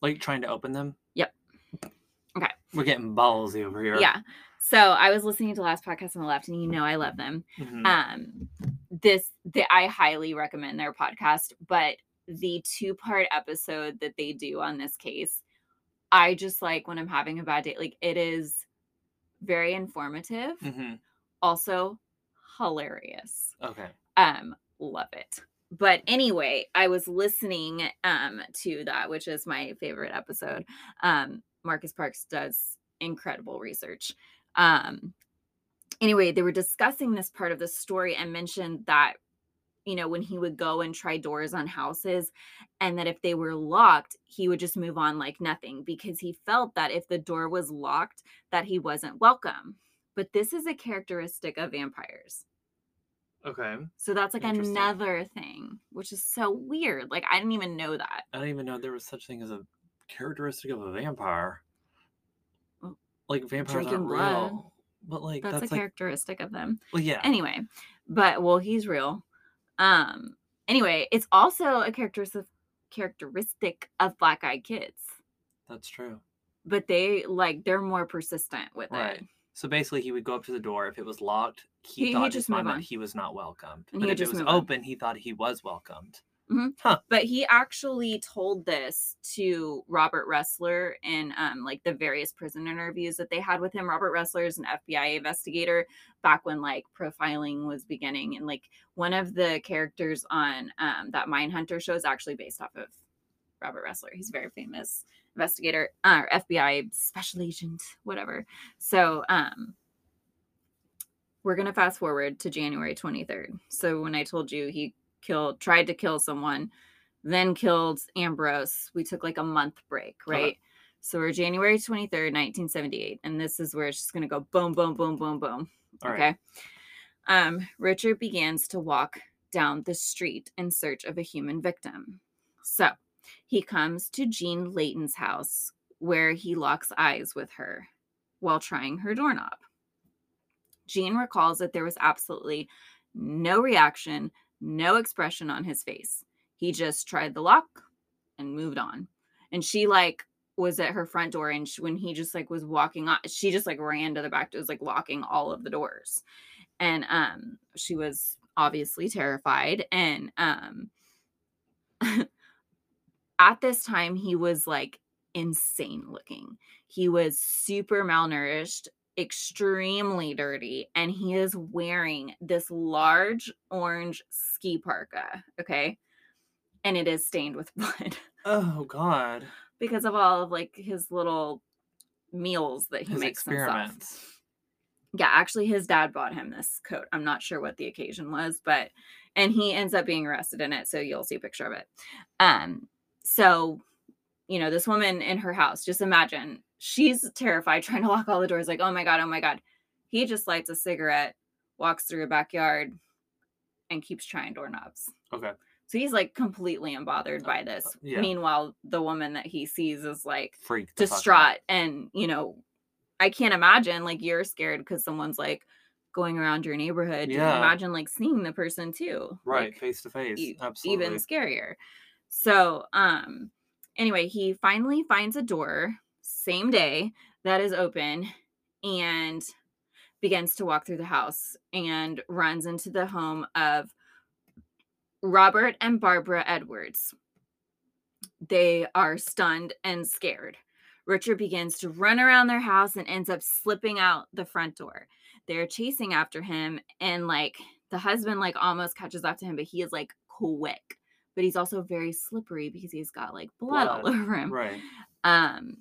Like trying to open them. Yep. Okay. We're getting ballsy over here. Yeah. So I was listening to last podcast on the left and you know I love them. Mhm. um this the i highly recommend their podcast but the two part episode that they do on this case i just like when i'm having a bad day like it is very informative mm-hmm. also hilarious Okay. um love it but anyway i was listening um to that which is my favorite episode um marcus parks does incredible research um anyway they were discussing this part of the story and mentioned that you know when he would go and try doors on houses and that if they were locked he would just move on like nothing because he felt that if the door was locked that he wasn't welcome but this is a characteristic of vampires Okay. So that's like another thing, which is so weird. Like I didn't even know that. I didn't even know there was such thing as a characteristic of a vampire. Like vampires drinking aren't blood. real. But like That's, that's, a like characteristic of them. well yeah. Anyway, but well, he's real. Um. Anyway, it's also a characteristic characteristic of black eyed kids, that's true. but they like they're more persistent with Right. it. So basically he would go up to the door. If it was locked, he, He- thought in just his mind that he was not welcomed. And but if it was on. open, he thought he was welcomed. But he actually told this to Robert Ressler in um, like the various prison interviews that they had with him. Robert Ressler is an FBI investigator back when like profiling was beginning, and like one of the characters on um, that Mindhunter show is actually based off of Robert Ressler. He's a very famous investigator, uh, FBI special agent, whatever. So um, we're gonna fast forward to January twenty third. So when I told you he killed, tried to kill someone, then killed Ambrose. We took like a month break, Okay. right? So we're January 23rd, 1978. And this is where it's just going to go boom, boom, boom, boom, boom. All right. okay. Um, Richard begins to walk down the street in search of a human victim. So he comes to Jean Layton's house where he locks eyes with her while trying her doorknob. Jean recalls that there was absolutely no reaction, no expression on his face. He just tried the lock and moved on. And she like was at her front door and she, when he just like was walking on she just like ran to the back door was like locking all of the doors. And um she was obviously terrified and um at this time he was like insane looking. He was super malnourished, extremely dirty, and he is wearing this large orange ski parka. Okay. And it is stained with blood Oh God. because of all of like his little meals that he His makes himself. experiments. Yeah, actually, his dad bought him this coat. I'm not sure what the occasion was, but and he ends up being arrested in it. So you'll see a picture of it. Um, so you know, this woman in her house, just imagine she's terrified, trying to lock all the doors, like, oh my god, oh my god. He just lights a cigarette, walks through a backyard, and keeps trying doorknobs. Okay. So he's like completely unbothered by this. yeah. Meanwhile, the woman that he sees is like Freak. the fuck out. distraught and you know i can't imagine like you're scared because someone's like going around your neighborhood You can Yeah. imagine like seeing the person too Right. like, face to face. e- Absolutely. even scarier so um anyway he finally finds a door same day that is open and begins to walk through the house and runs into the home of robert and barbara edwards. They are stunned and scared. Richard begins to run around their house and ends up slipping out the front door. They're chasing after him and like the husband like almost catches up to him but he is like quick but he's also very slippery because he's got like blood, all over him. Right. um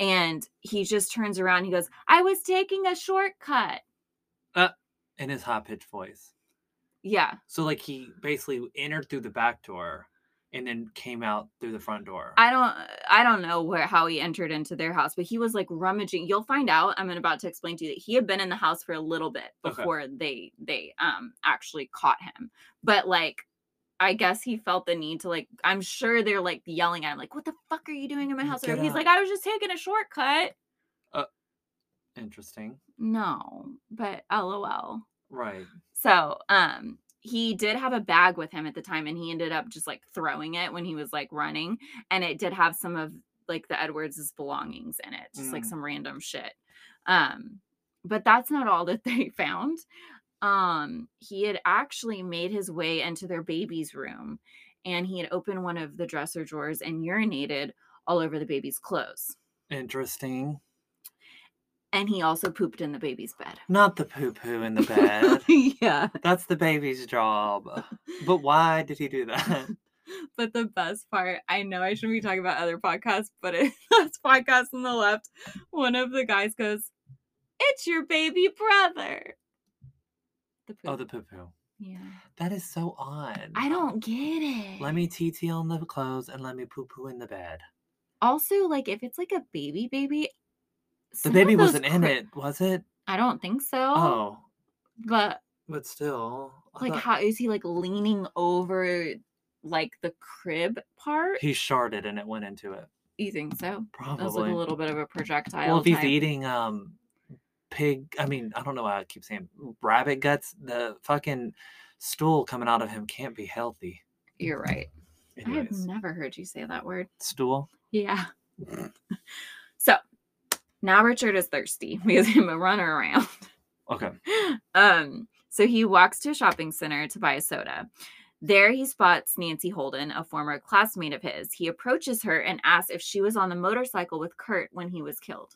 and he just turns around he goes i was taking a shortcut In his high pitched voice. yeah So like he basically entered through the back door and then came out through the front door. i don't i don't know where how he entered into their house but he was like rummaging you'll find out i'm about to explain to you that he had been in the house for a little bit Okay. before they they um actually caught him but like I guess he felt the need to like. I'm sure they're like yelling at him, like, "What the fuck are you doing in my house?" Get he's out. like, "I was just taking a shortcut." Interesting. No, but lol. Right. So, um, he did have a bag with him at the time, and he ended up just like throwing it when he was like running, and it did have some of like the Edwards' belongings in it, just like Mm. some random shit. Um, but that's not all that they found. Um, he had actually made his way into their baby's room, and he had opened one of the dresser drawers and urinated all over the baby's clothes. Interesting. And he also pooped in the baby's bed. Not the poo poo in the bed. yeah. That's the baby's job. But why did he do that? But the best part, I know I shouldn't be talking about other podcasts, but it, that's podcast on the left. One of the guys goes, "It's your baby brother." The Oh, the poo poo. yeah. That is so odd. I don't get it. Let me TT on the clothes and let me poo poo in the bed. Also, like if it's like a baby, baby. The baby wasn't in it, was it? I don't think so. Oh, But but still. Like thought- how is he like leaning over like the crib part? He sharded and it went into it. You think so? Probably. Like a little bit of a projectile. well, if he's type. eating um pig, I mean, I don't know why I keep saying rabbit guts. The fucking stool coming out of him can't be healthy. You're right. I have never heard you say that word. stool. Yeah. so now Richard is thirsty because he's been running around. Okay. Um, so he walks to a shopping center to buy a soda. There he spots Nancy Holden, a former classmate of his. He approaches her and asks if she was on the motorcycle with Kurt when he was killed.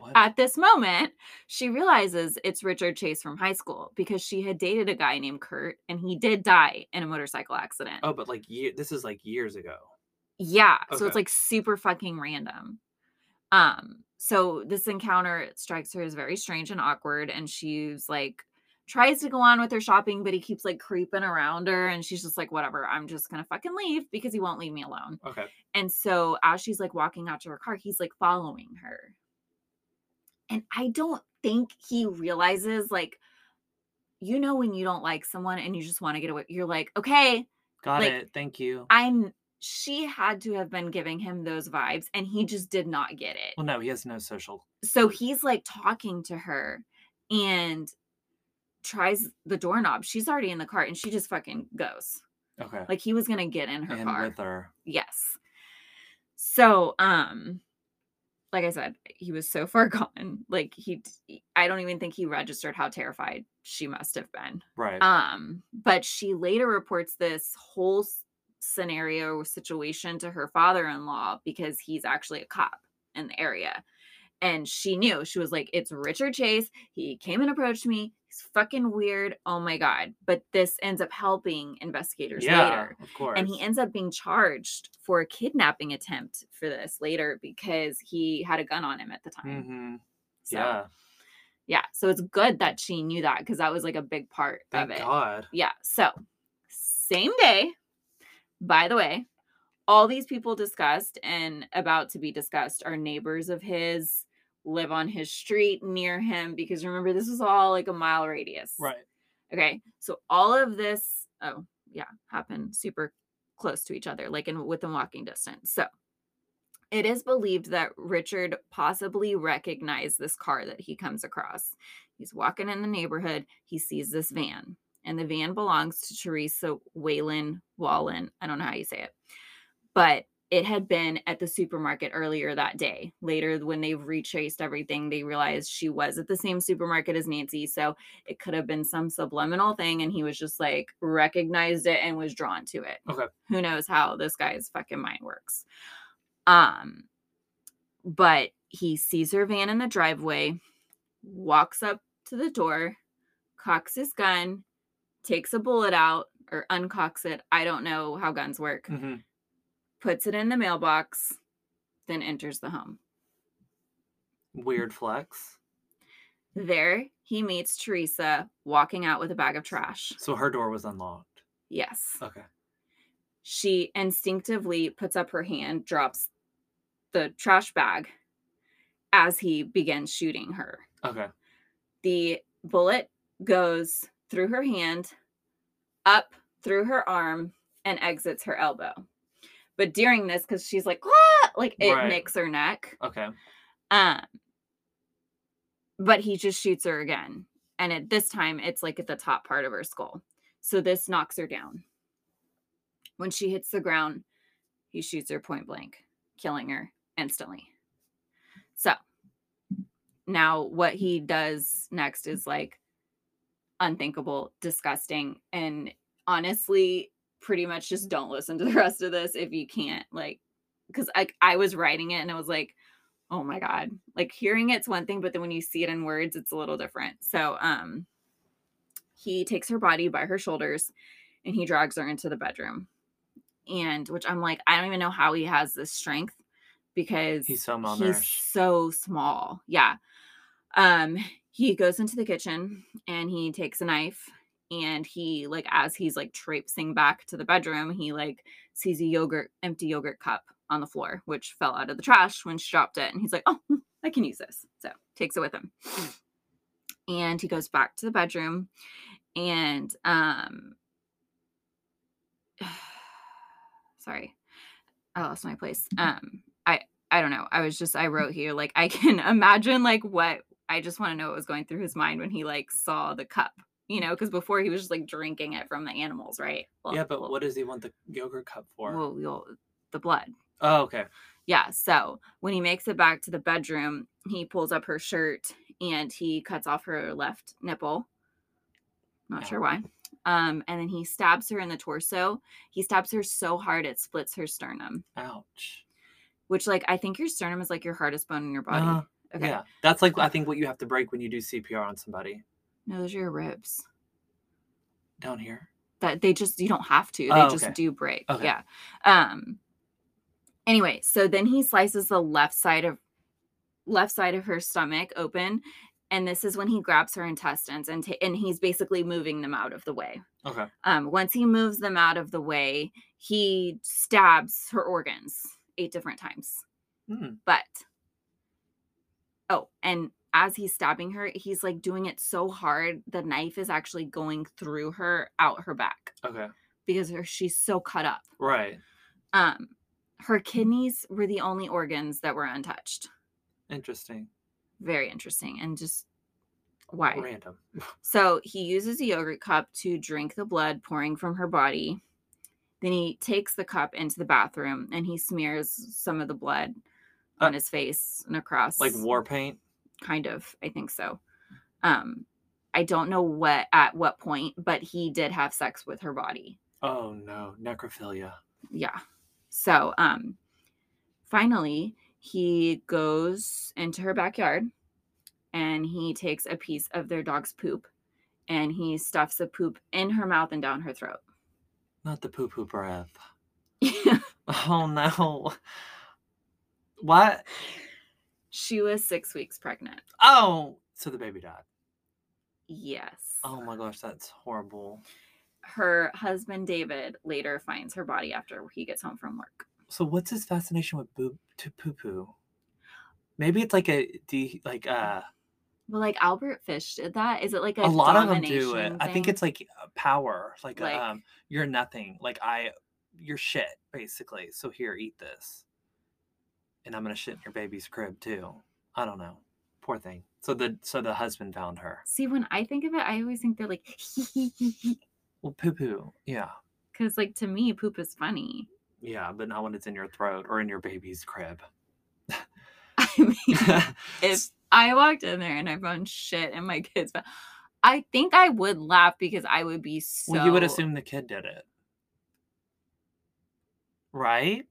What? At this moment, she realizes it's Richard Chase from high school because she had dated a guy named Kurt and he did die in a motorcycle accident. oh, but like ye- this is like years ago. Yeah. So it's like super fucking random. Um, so this encounter strikes her as very strange and awkward, and she's like tries to go on with her shopping, but he keeps like creeping around her, and she's just like, whatever, I'm just gonna fucking leave because he won't leave me alone. Okay. And so as she's like walking out to her car, he's like following her. And I don't think he realizes like you know when you don't like someone and you just want to get away, you're like, okay, Got Like, it. Thank you. I'm she had to have been giving him those vibes and he just did not get it. Well, no, he has no social. So he's like talking to her and tries the doorknob. She's already in the car and she just fucking goes. Okay. Like he was going to get in her and car. with her. Yes. So, um like I said, he was so far gone. Like he I don't even think he registered how terrified she must have been. Right. Um, but she later reports this whole scenario situation to her father-in-law because he's actually a cop in the area. And she knew she was like, it's Richard Chase. He came and approached me. He's fucking weird. Oh my God. But this ends up helping investigators yeah, later. of course. And he ends up being charged for a kidnapping attempt for this later because he had a gun on him at the time. hmm So, Yeah. yeah. So it's good that she knew that because that was like a big part Thank of it. God. Yeah. So, same day, by the way, all these people discussed and about to be discussed are neighbors of his, live on his street near him, because remember, this was all like a mile radius. Right. Okay. So, all of this, oh, yeah, happened super close to each other, like in within walking distance. So, it is believed that Richard possibly recognized this car that he comes across. He's walking in the neighborhood, he sees this van, and the van belongs to Teresa Whalen Wallin. I don't know how you say it, but it had been at the supermarket earlier that day. Later, when they've retraced everything, they realized she was at the same supermarket as Nancy. So it could have been some subliminal thing, and he was just like recognized it and was drawn to it. Okay. Who knows how this guy's fucking mind works? Um, but he sees her van in the driveway, walks up to the door, cocks his gun, takes a bullet out or uncocks it. I don't know how guns work. hmm Puts it in the mailbox, then enters the home. Weird flex. There, he meets Teresa walking out with a bag of trash. So her door was unlocked. Yes. Okay. She instinctively puts up her hand, drops the trash bag as he begins shooting her. Okay. The bullet goes through her hand, up through her arm, and exits her elbow. But during this, because she's like, "Ah!" like it Right. nicks her neck. Okay. Um, but he just shoots her again. And at this time, it's like at the top part of her skull. So this knocks her down. When she hits the ground, he shoots her point blank, killing her instantly. So now what he does next is like unthinkable, disgusting, and honestly, pretty much just don't listen to the rest of this if you can't. Like, because I, I was writing it and I was like, oh my god. Like hearing it's one thing but then when you see it in words it's a little different. So um he takes her body by her shoulders and he drags her into the bedroom. And which i'm like i don't even know how he has this strength because He's so he's so small. Yeah. Um he goes into the kitchen and he takes a knife and he like as he's like traipsing back to the bedroom he like sees a yogurt empty yogurt cup on the floor which fell out of the trash when she dropped it and he's like oh i can use this. So takes it with him. And he goes back to the bedroom and um sorry i lost my place. Um i i don't know. I was just i wrote here like i can imagine like what i just want to know what was going through his mind when he like saw the cup you know because before he was just like drinking it from the animals right? Well, yeah, but well, what does he want the yogurt cup for? well, the blood. Oh, okay. yeah so when he makes it back to the bedroom he pulls up her shirt and he cuts off her left nipple. Not sure why. Um and then he stabs her in the torso. He stabs her so hard it splits her sternum. Ouch. which like i think your sternum is like your hardest bone in your body. Uh, okay. Yeah, that's like I think what you have to break when you do CPR on somebody no those are your ribs down here. that they just you don't have to they Oh, just do break Okay. yeah um anyway so then he slices the left side of left side of her stomach open and this is when he grabs her intestines and ta- and he's basically moving them out of the way Okay. um once he moves them out of the way he stabs her organs eight different times Hmm. but oh and as he's stabbing her he's like doing it so hard the knife is actually going through her out her back Okay. because her, she's so cut up. Right. Um, her kidneys were the only organs that were untouched. Interesting. Very interesting and just why? Random. So he uses a yogurt cup to drink the blood pouring from her body. Then he takes the cup into the bathroom and he smears some of the blood Uh, on his face and across. Like war paint. Kind of. I think so. Um, I don't know what at what point, but he did have sex with her body. Oh no, necrophilia. yeah so um finally he goes into her backyard and he takes a piece of their dog's poop and he stuffs the poop in her mouth and down her throat Not the poo poo breath. Oh no. What? She was six weeks pregnant Oh, so the baby died. yes Oh my gosh, that's horrible. her husband david later finds her body after he gets home from work So what's his fascination with boob to poo poo? Maybe it's like a de like uh well like albert fish did that is it like a, a lot of them do it. domination I think it's like power, like, Like- um you're nothing. Like I you're shit basically. So here eat this. And I'm to shit in your baby's crib too. I don't know. Poor thing. So the so the husband found her. see when i think of it i always think they're like Well, poo poo. Yeah. because like to me poop is funny Yeah, but not when it's in your throat or in your baby's crib. I mean, if I walked in there and I found shit in my kid's mouth, I think I would laugh because I would be so. well, you would assume the kid did it. Right?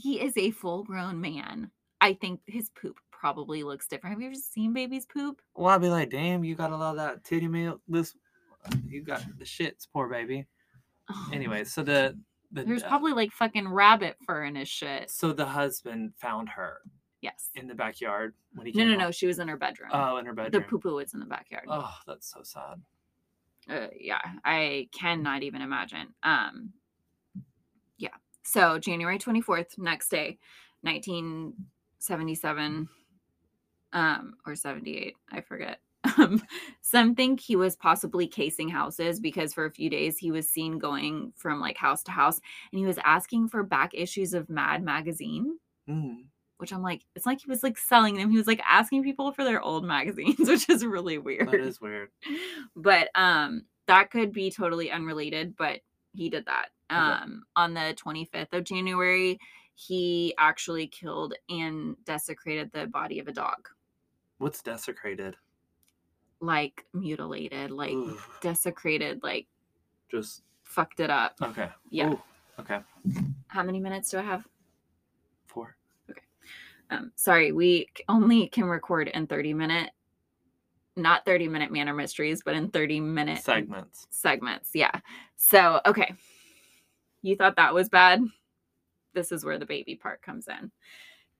He is a full grown man. I think his poop probably looks different. Have you ever seen babies poop? Well, I'd be like, damn, you got a lot of that titty milk. This, you got the shits, poor baby. Anyway, so the the there's uh, probably like fucking rabbit fur in his shit. so the husband found her Yes. in the backyard when he No, no, home. no. She was in her bedroom. Oh, in her bedroom. the poo poo was in the backyard. Oh, that's so sad. uh, yeah i cannot even imagine um so january 24th next day 1977 um or 78 i forget um some think he was possibly casing houses because for a few days he was seen going from like house to house and he was asking for back issues of mad magazine Mm. which i'm like it's like he was like selling them he was like asking people for their old magazines which is really weird That is weird. but um that could be totally unrelated but he did that Okay. um on the 25th of january he actually killed and desecrated the body of a dog What's desecrated? like mutilated like Ooh, desecrated like just fucked it up okay. Yeah. Ooh, okay. how many minutes do i have Four. um sorry we only can record in 30 minute not 30 minute manor mysteries but in 30 minute segments. segments. Yeah. So, okay. You thought that was bad? This is where the baby part comes in.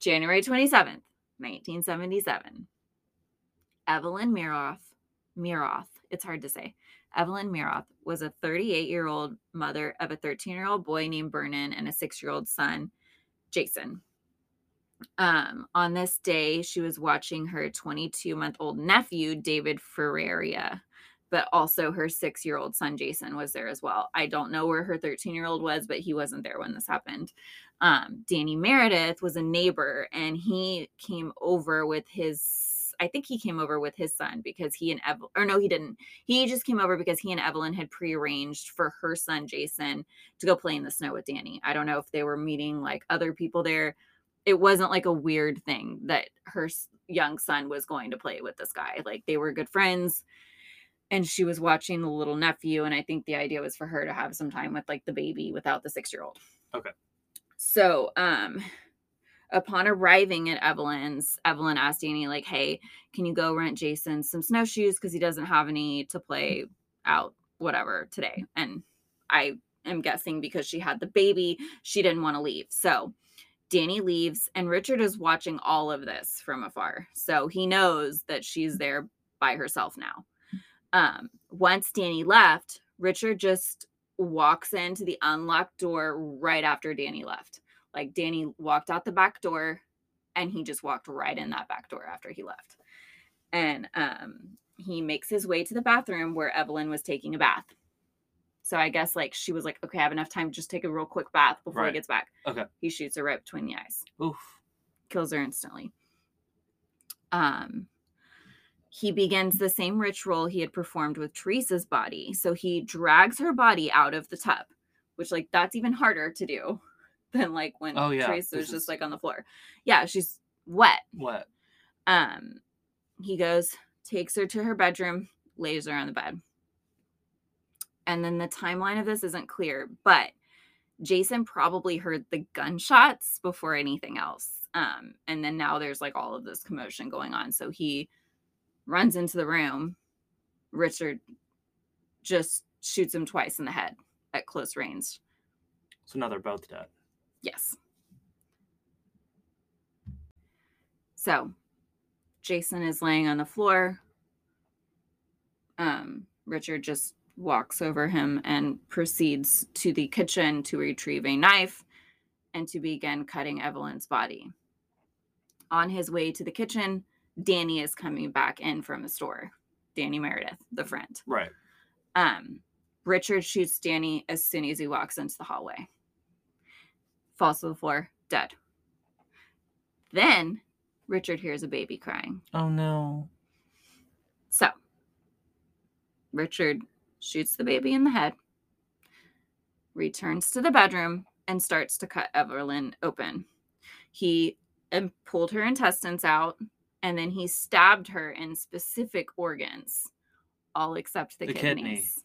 January 27th, 1977. Evelyn Miroth, Miroth, it's hard to say. Evelyn Miroth was a 38 year old mother of a 13 year old boy named Vernon and a six year old son, Jason. Um, on this day, she was watching her 22 month old nephew, David Ferreira, but also her six year old son, Jason, was there as well. I don't know where her 13 year old was, but he wasn't there when this happened. Um, Danny Meredith was a neighbor and he came over with his I think he came over with his son because he and Evelyn, or no, he didn't. He just came over because he and Evelyn had prearranged for her son, Jason, to go play in the snow with Danny. I don't know if they were meeting like other people there. It wasn't like a weird thing that her young son was going to play with this guy. Like they were good friends and she was watching the little nephew. And I think the idea was for her to have some time with like the baby without the six year old. Okay. So, um, upon arriving at Evelyn's, Evelyn asked Danny, like, hey, can you go rent Jason some snowshoes? Because he doesn't have any to play out, whatever, today. And I am guessing because she had the baby, she didn't want to leave. So Danny leaves, and Richard is watching all of this from afar. So he knows that she's there by herself now. Um, once Danny left, Richard just walks into the unlocked door right after Danny left. Like Danny walked out the back door and he just walked right in that back door after he left. And um, he makes his way to the bathroom where Evelyn was taking a bath. So I guess like she was like, okay, I have enough time to just take a real quick bath before Right. he gets back. Okay. He shoots her right between the eyes, Oof. kills her instantly. Um, he begins the same ritual he had performed with Teresa's body. So he drags her body out of the tub, which like that's even harder to do than like when Oh, yeah, Teresa was just like on the floor. Yeah, she's wet. What? Um, he goes, takes her to her bedroom, lays her on the bed. And then the timeline of this isn't clear, but Jason probably heard the gunshots before anything else. Um, and then now there's like all of this commotion going on. So he runs into the room. Richard just shoots him twice in the head at close range. So now they're both dead. Yes. So Jason is laying on the floor. Um, Richard just walks over him and proceeds to the kitchen to retrieve a knife and to begin cutting Evelyn's body. On his way to the kitchen, Danny is coming back in from the store. Danny Meredith, the friend. Right. Um, Richard shoots Danny as soon as he walks into the hallway. Falls to the floor, dead. Then Richard hears a baby crying. Oh no. So Richard shoots the baby in the head, returns to the bedroom, and starts to cut Evelyn open. He um, pulled her intestines out, and then he stabbed her in specific organs, all except the, The kidney. kidneys.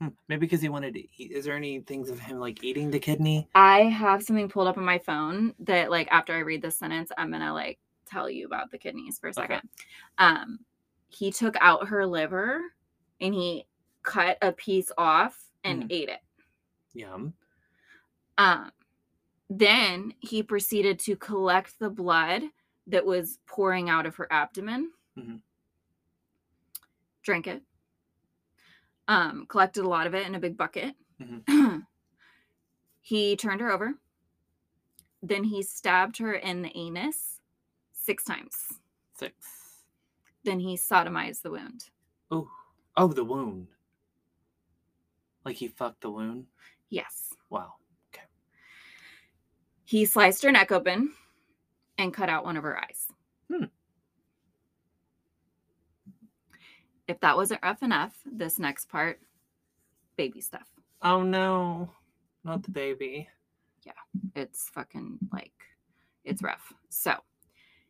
Hmm. Maybe because he wanted to eat. Is there any things of him like eating the kidney? I have something pulled up on my phone that like after I read this sentence, I'm gonna like tell you about the kidneys for a Okay. second. Um he took out her liver and he cut a piece off and Mhm. ate it. Yum. Um then he proceeded to collect the blood that was pouring out of her abdomen. Mhm. Drank it. Um, collected a lot of it in a big bucket. Mhm. he turned her over. Then he stabbed her in the anus six times. Six. Then he sodomized the wound. Oh. Oh, the wound. Like he fucked the wound. Yes. Wow. Okay. He sliced her neck open and cut out one of her eyes. Hmm. If that wasn't rough enough, this next part, baby stuff. Oh no. Not the baby. Yeah, it's fucking like, it's rough. So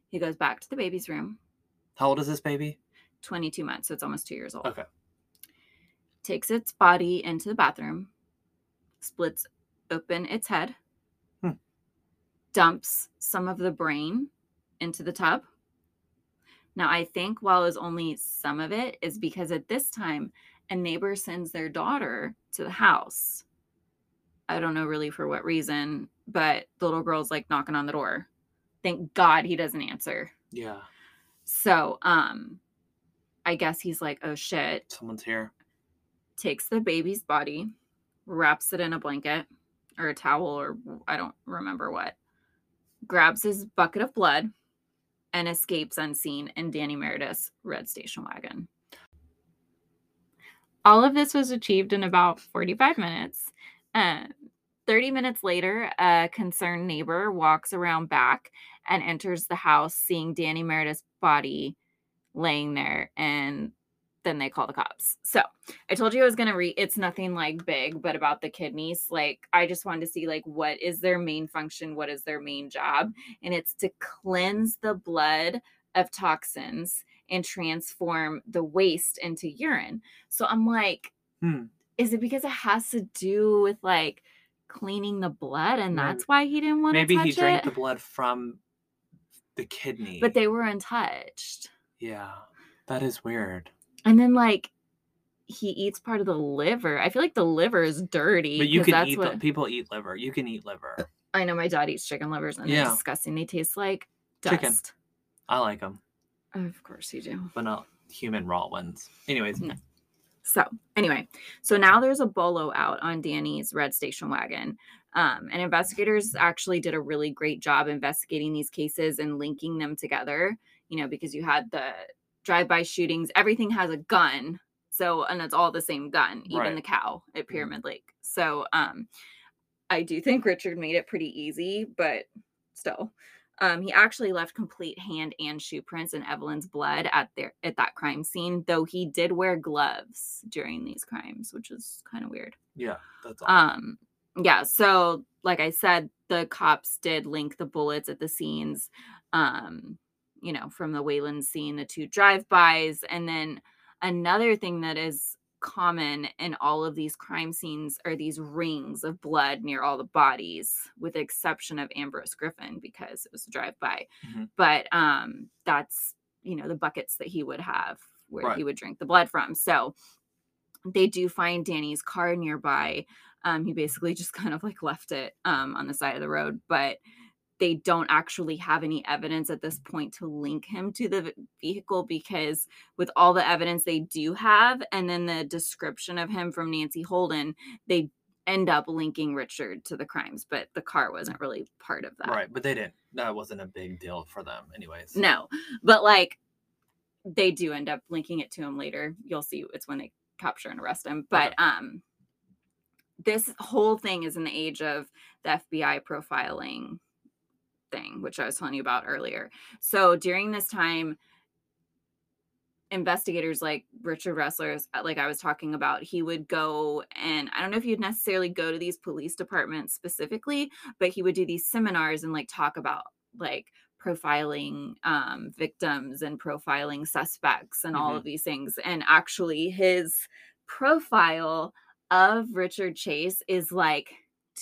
he goes back to the baby's room, How old is this baby? 22 months, so it's almost two years old. Okay. Takes its body into the bathroom, splits open its head. Dumps some of the brain into the tub. Now, I think while it was only some of it, is because at this time, a neighbor sends their daughter to the house. I don't know really for what reason, but the little girl's like knocking on the door. Thank God he doesn't answer. Yeah. So, um, I guess he's like, oh shit, Someone's here. takes the baby's body, wraps it in a blanket or a towel or I don't remember what, grabs his bucket of blood and escapes unseen in Danny Meredith's red station wagon. All of this was achieved in about 45 minutes. Uh, 30 minutes later, a concerned neighbor walks around back and enters the house, seeing Danny Meredith's body laying there and then they call the cops. So I told you I was gonna read. It's nothing like big, but about the kidneys. Like I just wanted to see like what is their main function, what is their main job, and it's to cleanse the blood of toxins and transform the waste into urine. So I'm like, Hmm. is it because it has to do with like cleaning the blood, and that's why he didn't want to Maybe he drank it? the blood from the kidney. but they were untouched. Yeah. That is weird. And then like he eats part of the liver. I feel like the liver is dirty. But you can that's eat what the people eat liver. You can eat liver. I know my dad eats chicken livers and they're disgusting. They taste like Chicken. I like them, Of course you do. but not human raw ones. Anyways, No. So anyway, so now there's a bolo out on Danny's red station wagon. Um, and investigators actually did a really great job investigating these cases and linking them together, you know, because you had the drive-by shootings, everything has a gun. So, and it's all the same gun, even Right. the cow at Pyramid Lake. So, um, I do think Richard made it pretty easy, but still. Um, he actually left complete hand and shoe prints in Evelyn's blood at their at that crime scene, though he did wear gloves during these crimes, which is kind of weird. yeah, that's all. Um, yeah, so like I said, the cops did link the bullets at the scenes, um, you know, from the Wayland scene, the two drive-bys, and then another thing that is common in all of these crime scenes are these rings of blood near all the bodies, with the exception of Ambrose Griffin because it was a drive-by. Mhm. But um, that's you know the buckets that he would have where Right. he would drink the blood from. So they do find Danny's car nearby. Um, he basically just kind of like left it um, on the side of the road, but they don't actually have any evidence at this point to link him to the vehicle because with all the evidence they do have and then the description of him from Nancy Holden, they end up linking Richard to the crimes, but the car wasn't really part of that. right, but they didn't. That wasn't a big deal for them, anyways. No, but like they do end up linking it to him later. You'll see it's when they capture and arrest him. But um this whole thing is in the age of the FBI profiling thing, which I was telling you about earlier. So during this time, investigators like Richard Resslers, uh, like I was talking about, he would go and I don't know if you'd necessarily go to these police departments specifically, but he would do these seminars and like talk about like profiling um, victims and profiling suspects and all Mhm. of these things. And actually, his profile of Richard Chase is like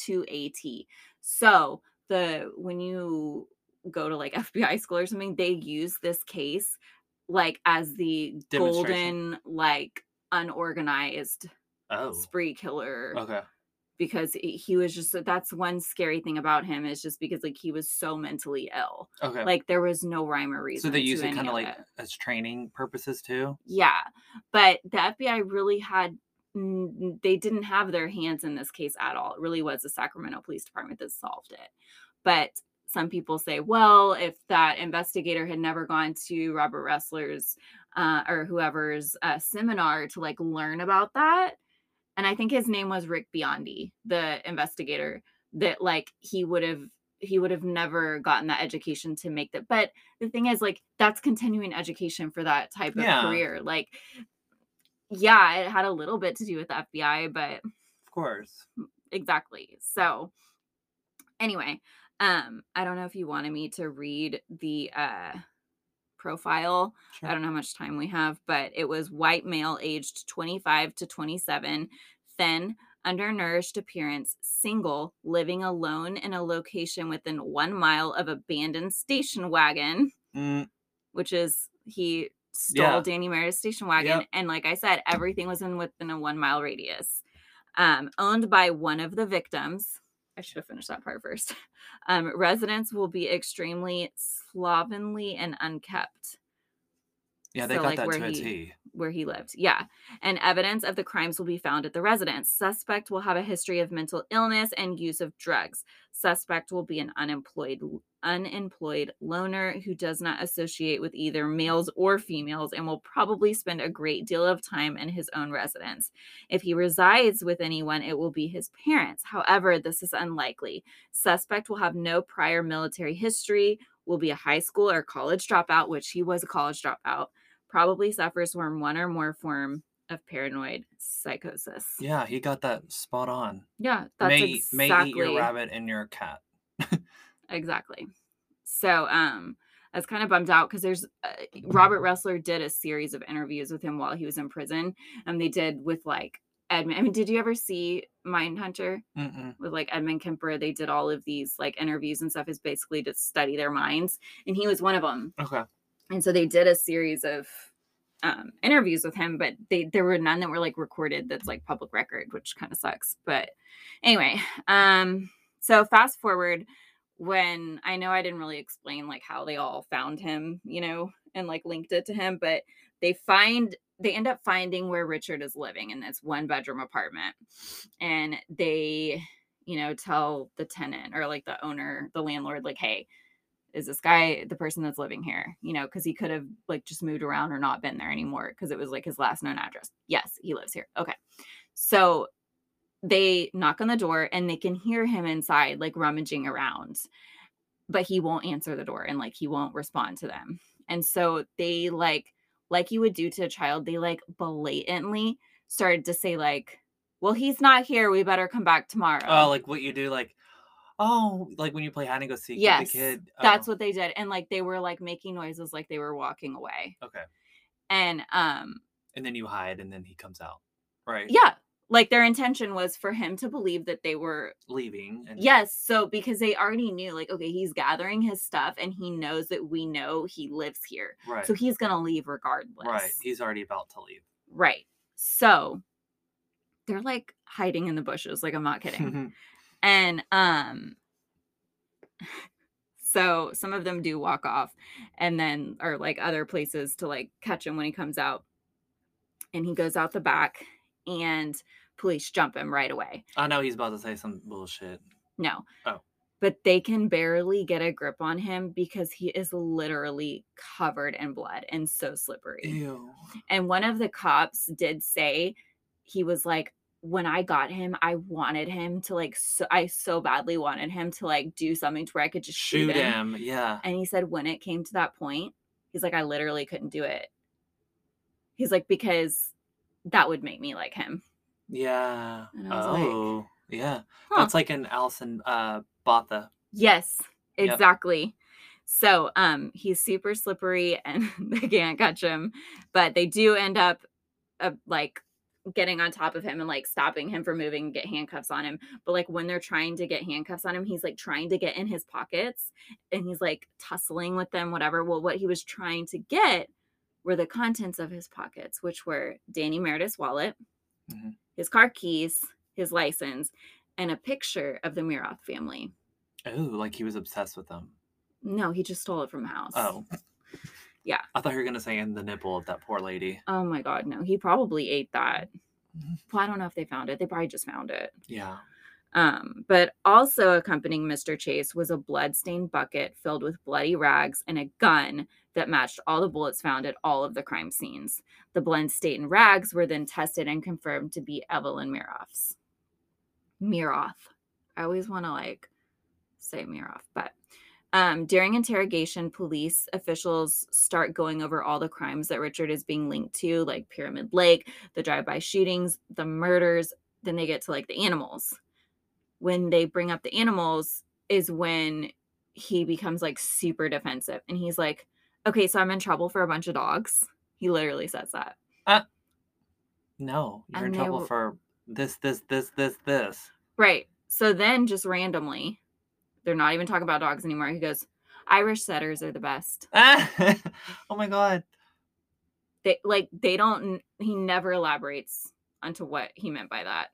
to a T. So the when you go to like FBI school or something, they use this case like as the golden like unorganized Oh. spree killer Okay. because he was just that's one scary thing about him is just because like he was so mentally ill Okay. like there was no rhyme or reason so they use it kind of like it. as training purposes too. yeah but the fbi really had they didn't have their hands in this case at all. It really was the sacramento police department that solved it. But some people say well if that investigator had never gone to robert ressler's uh, or whoever's uh, seminar to like learn about that and i think his name was rick biondi the investigator that like he would have he would have never gotten that education to make that. But the thing is like that's continuing education for that type of Yeah. career. Like yeah it had a little bit to do with the fbi but Of course. exactly so anyway um i don't know if you wanted me to read the uh profile Sure. I don't know how much time we have, but it was white male aged 25 to 27, thin, undernourished appearance, single, living alone in a location within one mile of abandoned station wagon, Mm, which is he stole Yeah. Danny Meredith's station wagon. Yep. And like I said, everything was in within a one mile radius. Um, owned by one of the victims. I should have finished that part first. Um, residents will be extremely slovenly and unkept. Yeah, they So, got like, that where to a he- T. where he lived. Yeah. And evidence of the crimes will be found at the residence. Suspect will have a history of mental illness and use of drugs. Suspect will be an unemployed unemployed loner who does not associate with either males or females and will probably spend a great deal of time in his own residence. If he resides with anyone, it will be his parents. However, this is unlikely. Suspect will have no prior military history, will be a high school or college dropout, which he was a college dropout probably suffers from one or more form of paranoid psychosis. Yeah, he got that spot on. Yeah, that's may, exactly may eat your rabbit and your cat. exactly. So, um, I was kind of bummed out because there's uh, Robert Ressler did a series of interviews with him while he was in prison, and they did with like Edmund. I mean, did you ever see Mindhunter Mm-mm. with like Edmund Kemper? They did all of these like interviews and stuff is basically to study their minds, and he was one of them. Okay. And so they did a series of um, interviews with him but they there were none that were like recorded that's like public record which kind of sucks but anyway um so fast forward when i know i didn't really explain like how they all found him you know and like linked it to him but they find they end up finding where richard is living in this one bedroom apartment. And they you know tell the tenant or like the owner the landlord like hey is this guy the person that's living here? You know because he could have like just moved around or not been there anymore because it was like his last known address. Yes he lives here. Okay. So they knock on the door and they can hear him inside like rummaging around but he won't answer the door and like he won't respond to them. And so they like like you would do to a child they like blatantly started to say like well he's not here. We better come back tomorrow. Oh, like what you do, like, oh, like when you play hide and go seek yes with the kid. that's Oh, what they did and like they were like making noises like they were walking away Okay. and um And then you hide, and then he comes out. Right. yeah like their intention was for him to believe that they were Leaving. And, yes so because they already knew like okay he's gathering his stuff and he knows that we know he lives here Right. so he's gonna leave regardless right. He's already about to leave. right so they're like hiding in the bushes like i'm not kidding and um so some of them do walk off and then or like other places to like catch him when he comes out and he goes out the back and police jump him right away I know he's about to say some bullshit. no Oh. but they can barely get a grip on him because he is literally covered in blood and so slippery Ew. and one of the cops did say he was like when i got him i wanted him to like so i so badly wanted him to like do something to where i could just shoot, Shoot him. him. Yeah. and he said when it came to that point he's like i literally couldn't do it he's like because that would make me like him Yeah. Was like, Oh. yeah. huh. That's like an Alison uh Botha. Yes, Yep. exactly. So um he's super slippery and they can't catch him, but they do end up uh, like getting on top of him and like stopping him from moving and get handcuffs on him. But like when they're trying to get handcuffs on him, he's like trying to get in his pockets and he's like tussling with them, whatever. Well, what he was trying to get were the contents of his pockets, which were Danny Meredith's wallet, Mhm. his car keys, his license, and a picture of the Miroth family. Oh, like he was obsessed with them. No, he just stole it from the house. Oh. Yeah. I thought you were gonna say in the nipple of that poor lady. Oh my god, no. He probably ate that. Mhm. Well, I don't know if they found it. They probably just found it. Yeah. Um, but also accompanying Mr. Chase was a blood-stained bucket filled with bloody rags and a gun that matched all the bullets found at all of the crime scenes. The blood-stained rags were then tested and confirmed to be Evelyn Miroth's. Miroth. I always want to like say Miroth, but um, during interrogation, police officials start going over all the crimes that Richard is being linked to, like Pyramid Lake, the drive-by shootings, the murders. Then they get to like the animals. When they bring up the animals, is when he becomes like super defensive, and he's like, "Okay, so I'm in trouble for a bunch of dogs." He literally says that. No, you're in And they trouble were- for this, this, this, this, this. Right. So then, just randomly, they're not even talking about dogs anymore. He goes, "Irish setters are the best." oh my god. they like they don't he never elaborates onto what he meant by that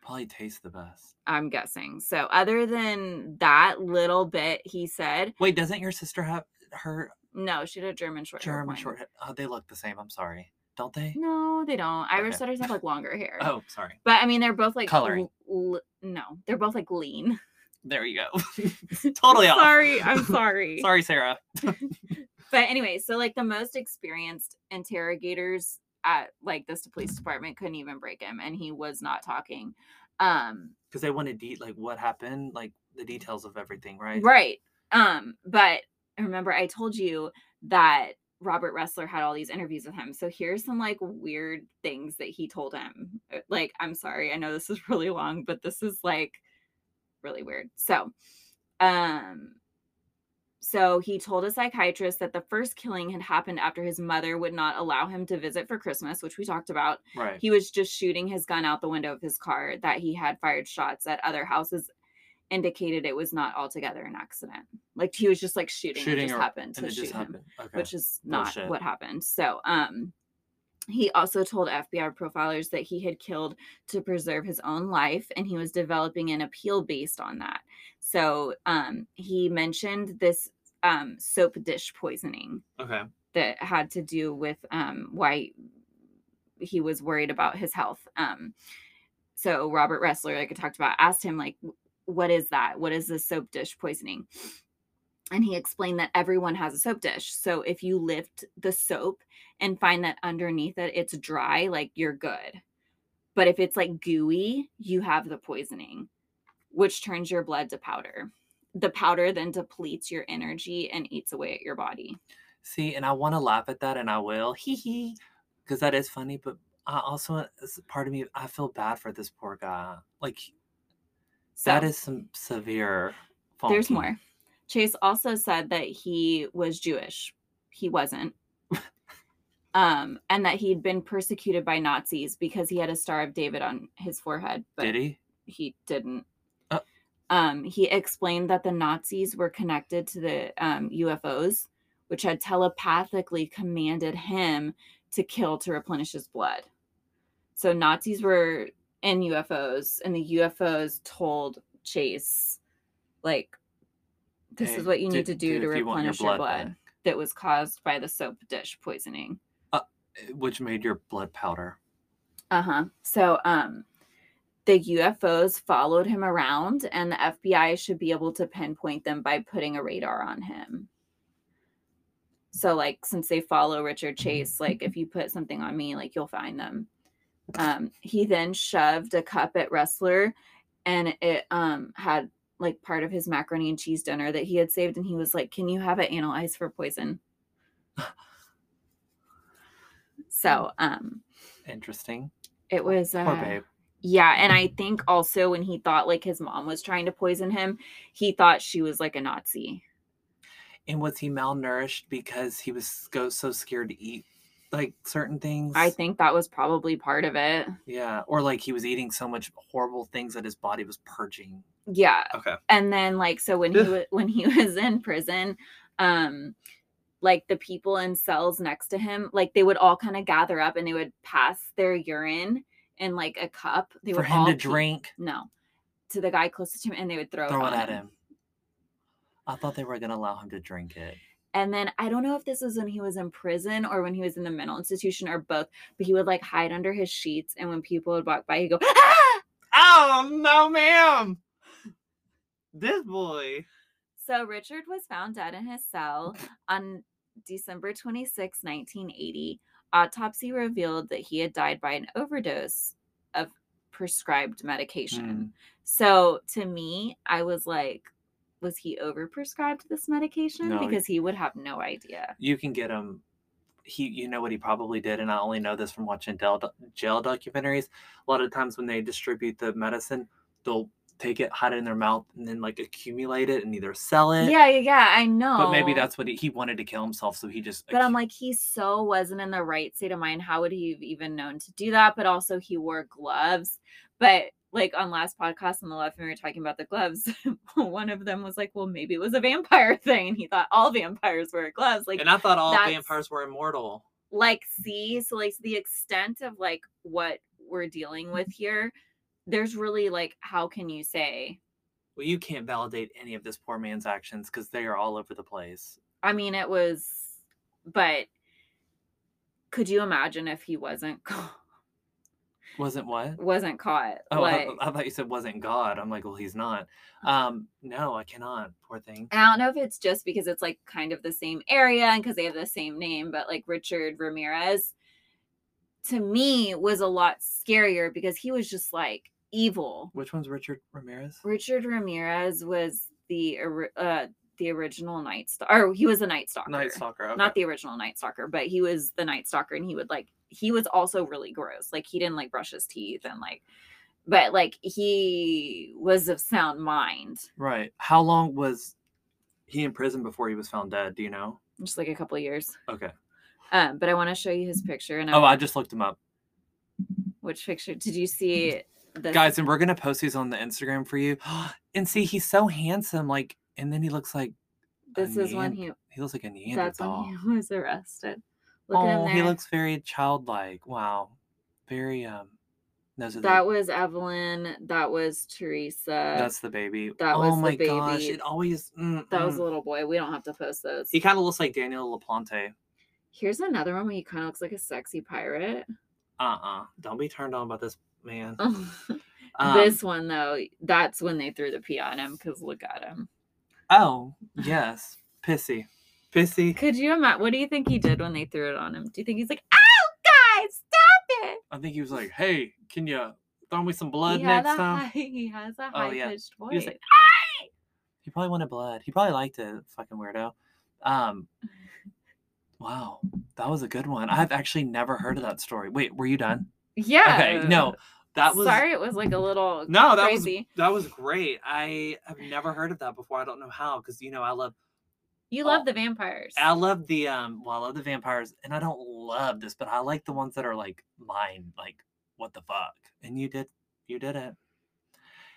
Probably tastes the best. i'm guessing so other than that little bit he said Wait, doesn't your sister have her no she did a german short hair German short hair? Oh, they look the same. I'm sorry. don't they? No, they don't. Irish Okay. setters have like longer hair. Oh, sorry. But I mean, they're both like Coloring. l- l- no, they're both like lean. There you go. totally off. sorry, I'm sorry. Sorry, Sarah. But anyway, so like the most experienced interrogators at like this police department couldn't even break him, and he was not talking. Um, Because they wanted de- like what happened, like the details of everything, right? right. Um, but remember, I told you that Robert Ressler had all these interviews with him. So here's some like weird things that he told him. Uh, Like, I'm sorry, I know this is really long, but this is like really weird. So, um, so he told a psychiatrist that the first killing had happened after his mother would not allow him to visit for Christmas, which we talked about. Right. He was just shooting his gun out the window of his car, that he had fired shots at other houses indicated it was not altogether an accident. Like he was just like shooting, Shooting it just or- happened to shoot just him, happened. Okay. which is not Bullshit. what happened. So, um he also told FBI profilers that he had killed to preserve his own life and he was developing an appeal based on that. So, um he mentioned this um soap dish poisoning okay. that had to do with um, why he was worried about his health. Um, so Robert Ressler, like I talked about, asked him like, "What is that? What is this soap dish poisoning?" And he explained that everyone has a soap dish. So if you lift the soap and find that underneath it it's dry, like you're good. But if it's like gooey, you have the poisoning, which turns your blood to powder. The powder then depletes your energy and eats away at your body. See, and I want to laugh at that, and I will, hee hee, because that is funny. But I also, as part of me, I feel bad for this poor guy. Like So that is some severe. there's more. Chase also said that he was Jewish. He wasn't. um, and that he'd been persecuted by Nazis because he had a Star of David on his forehead, but Did he? he didn't. Uh. Um, he explained that the Nazis were connected to the um, UFOs, which had telepathically commanded him to kill to replenish his blood. So Nazis were in UFOs, and the UFOs told Chase, like, this Hey, is what you need to do dude, to if you your replenish your blood, blood that was caused by the soap dish poisoning. Eh, Which made your blood powder. Uh-huh. So um the UFOs followed him around and the FBI should be able to pinpoint them by putting a radar on him. So like since they follow Richard Chase, like if you put something on me, like you'll find them. Um he then shoved a cup at Ressler and it um had like part of his macaroni and cheese dinner that he had saved and he was like, "Can you have it analyzed for poison?" so, um Interesting. it was uh, Poor babe. yeah, and I think also when he thought like his mom was trying to poison him, he thought she was like a Nazi. And was he malnourished because he was go so scared to eat like certain things? I think that was probably part of it. Yeah, or like he was eating so much horrible things that his body was purging. Yeah, Okay. and then like so when he was when he was in prison, um, like the people in cells next to him, like they would all kind of gather up and they would pass their urine in like a cup. They For would him all to pee- drink, No, to the guy closest to him, and they would throw, throw it it on at him. I thought they were gonna allow him to drink it. And then I don't know if this was when he was in prison or when he was in the mental institution or both, but he would like hide under his sheets. And when people would walk by, he'd go, ah! Oh no, ma'am! This boy. So Richard was found dead in his cell on December 26, 1980. Autopsy revealed that he had died by an overdose of prescribed medication. Hmm. So to me, I was like, was he overprescribed this medication? No, because he would have no idea. You can get him. He, you know what he probably did, and I only know this from watching jail, jail documentaries. A lot of times when they distribute the medicine, they'll take it, hide it in their mouth, and then like accumulate it and either sell it. Yeah, yeah, yeah. I know. But maybe that's what he, he wanted to kill himself, so he just. But I'm like, he so wasn't in the right state of mind. How would he have even known to do that? But also, he wore gloves. But like on last podcast on the left, when we were talking about the gloves, one of them was like, well, maybe it was a vampire thing. And he thought all vampires wear gloves. Like, and I thought all vampires were immortal. like, see, so like the extent of like what we're dealing with here, there's really like, how can you say? Well, you can't validate any of this poor man's actions because they are all over the place. I mean, it was, but Could you imagine if he wasn't caught? Wasn't what? Wasn't caught. Oh, like, I, I thought you said wasn't God. I'm like, well, he's not. Um, no, I cannot. Poor thing. I don't know if it's just because it's like kind of the same area and because they have the same name, but like Richard Ramirez to me was a lot scarier because he was just like evil. Which one's Richard Ramirez? Richard Ramirez was the uh the original Night Stalker. Or he was the Night Stalker. Night Stalker. Okay. Not the original Night Stalker, but he was the Night Stalker and he would like he was also really gross. Like he didn't like brush his teeth and like but like he was of sound mind. right. How long was he in prison before he was found dead? Do you know? Just like a couple of years. Okay. Um, but I want to show you his picture and I Oh, I just looked him up, which picture did you see the guys, and we're gonna post these on the Instagram for you. And see, he's so handsome. Like, and then he looks like this is when he he looks like a that's Neanderthal. when he was arrested. Look Oh, he looks very childlike. Wow. Very um. Those are the, that was Evelyn. That was Teresa. that's the baby. that oh was the my gosh! baby. It always. mm, that was mm. a little boy. We don't have to post those. He kind of looks like Daniel Laplante. Here's another one where he kind of looks like a sexy pirate. Uh uh-uh. uh. do not be turned on by this man. Um, this one though, that's when they threw the pee on him because look at him. Oh yes, pissy, pissy. Could you imagine? What do you think he did when they threw it on him? Do you think he's like, "Ow, guys, stop it"? I think he was like, "Hey, can you throw me some blood he, next time?" high, he has a Oh, high yeah. pitched He voice. was like, He probably wanted blood. He probably liked it. Fucking weirdo. Um. Wow, that was a good one. I've actually never heard of that story. Wait, were you done? Yeah. Okay, no, that was Sorry, it was like a little no, that was that was great. I have never heard of that before. I don't know how because you know I love You love the vampires. I love the um well I love the vampires and I don't love this, but I like the ones that are like mine, like what the fuck. And you did you did it.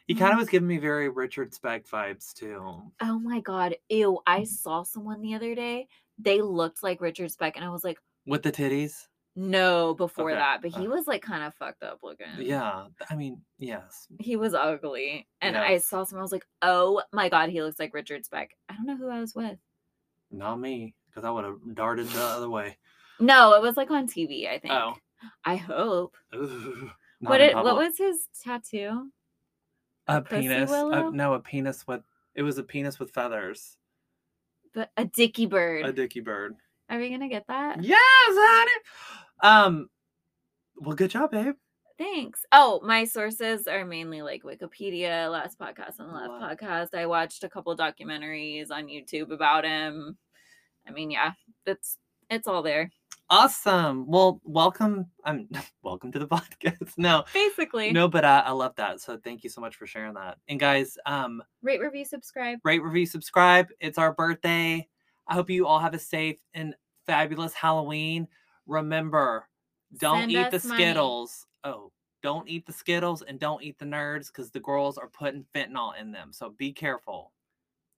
He kind of Mhm. was giving me very Richard Speck vibes too. Oh my god. Ew. I saw someone the other day. They looked like Richard Speck, and I was like, With the titties. No, before Okay, that. But he uh, was like kind of fucked up looking. Yeah. I mean, yes. He was ugly. And I saw someone, I was like, oh my god, he looks like Richard Speck. I don't know who I was with. Not me. Because I would have darted the other way. No, it was like on TV, I think. Oh. I hope. Ooh, What it what was his tattoo? a pussy penis? Uh, willow? no, a penis with it was a penis with feathers. But a dicky bird. A dicky bird. Are we gonna get that? Yes, honey. Um, well, good job, babe. Thanks. Oh, my sources are mainly like Wikipedia, last podcast on the last Love. podcast. I watched a couple documentaries on YouTube about him. I mean, yeah, it's it's all there. Awesome. Well, welcome. I'm um, welcome to the podcast. No, Basically. no, but uh, I love that. So thank you so much for sharing that. And guys, um, Rate, review, subscribe. rate, review, subscribe. It's our birthday. I hope you all have a safe and fabulous Halloween. Remember, don't Send eat the money. Skittles. Oh, don't eat the Skittles and don't eat the nerds because the girls are putting fentanyl in them. So be careful.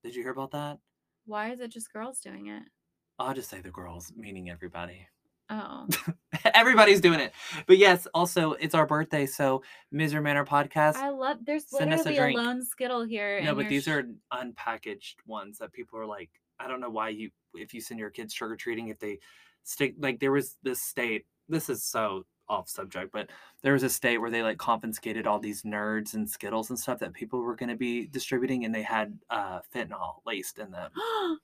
Did you hear about that? Why is it just girls doing it? I'll just say the girls, meaning everybody. Oh. Everybody's doing it. But yes, also it's our birthday, so Misery Manor podcast. I love there's Send us a literally a, lone skittle here. no, but these sh- are unpackaged ones that people are like, I don't know why you if you send your kids trick or treating, if they stick like there was this state, this is so off subject, but there was a state where they like confiscated all these nerds and skittles and stuff that people were gonna be distributing and they had uh fentanyl laced in them.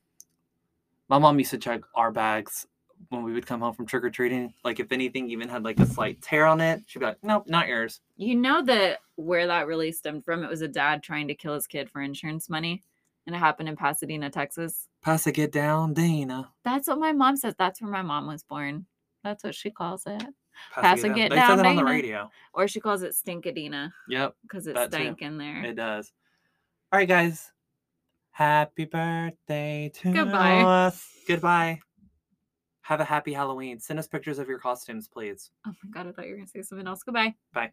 My mom used to check our bags when we would come home from trick or treating. Like if anything even had like a slight tear on it, she'd be like, Nope, not yours. you know that where that really stemmed from? It was a dad trying to kill his kid for insurance money. And it happened in Pasadena, Texas. Pass it, get down, Dana. That's what my mom says. That's where my mom was born. That's what she calls it. Pass it, get They down, said that on the radio. Or she calls it Stinkadena Yep. because it That too. in there. It does. All right, guys. Happy birthday to Goodbye. us. Goodbye. Have a happy Halloween. Send us pictures of your costumes, please. Oh my god, I thought you were gonna say something else. Goodbye. Bye.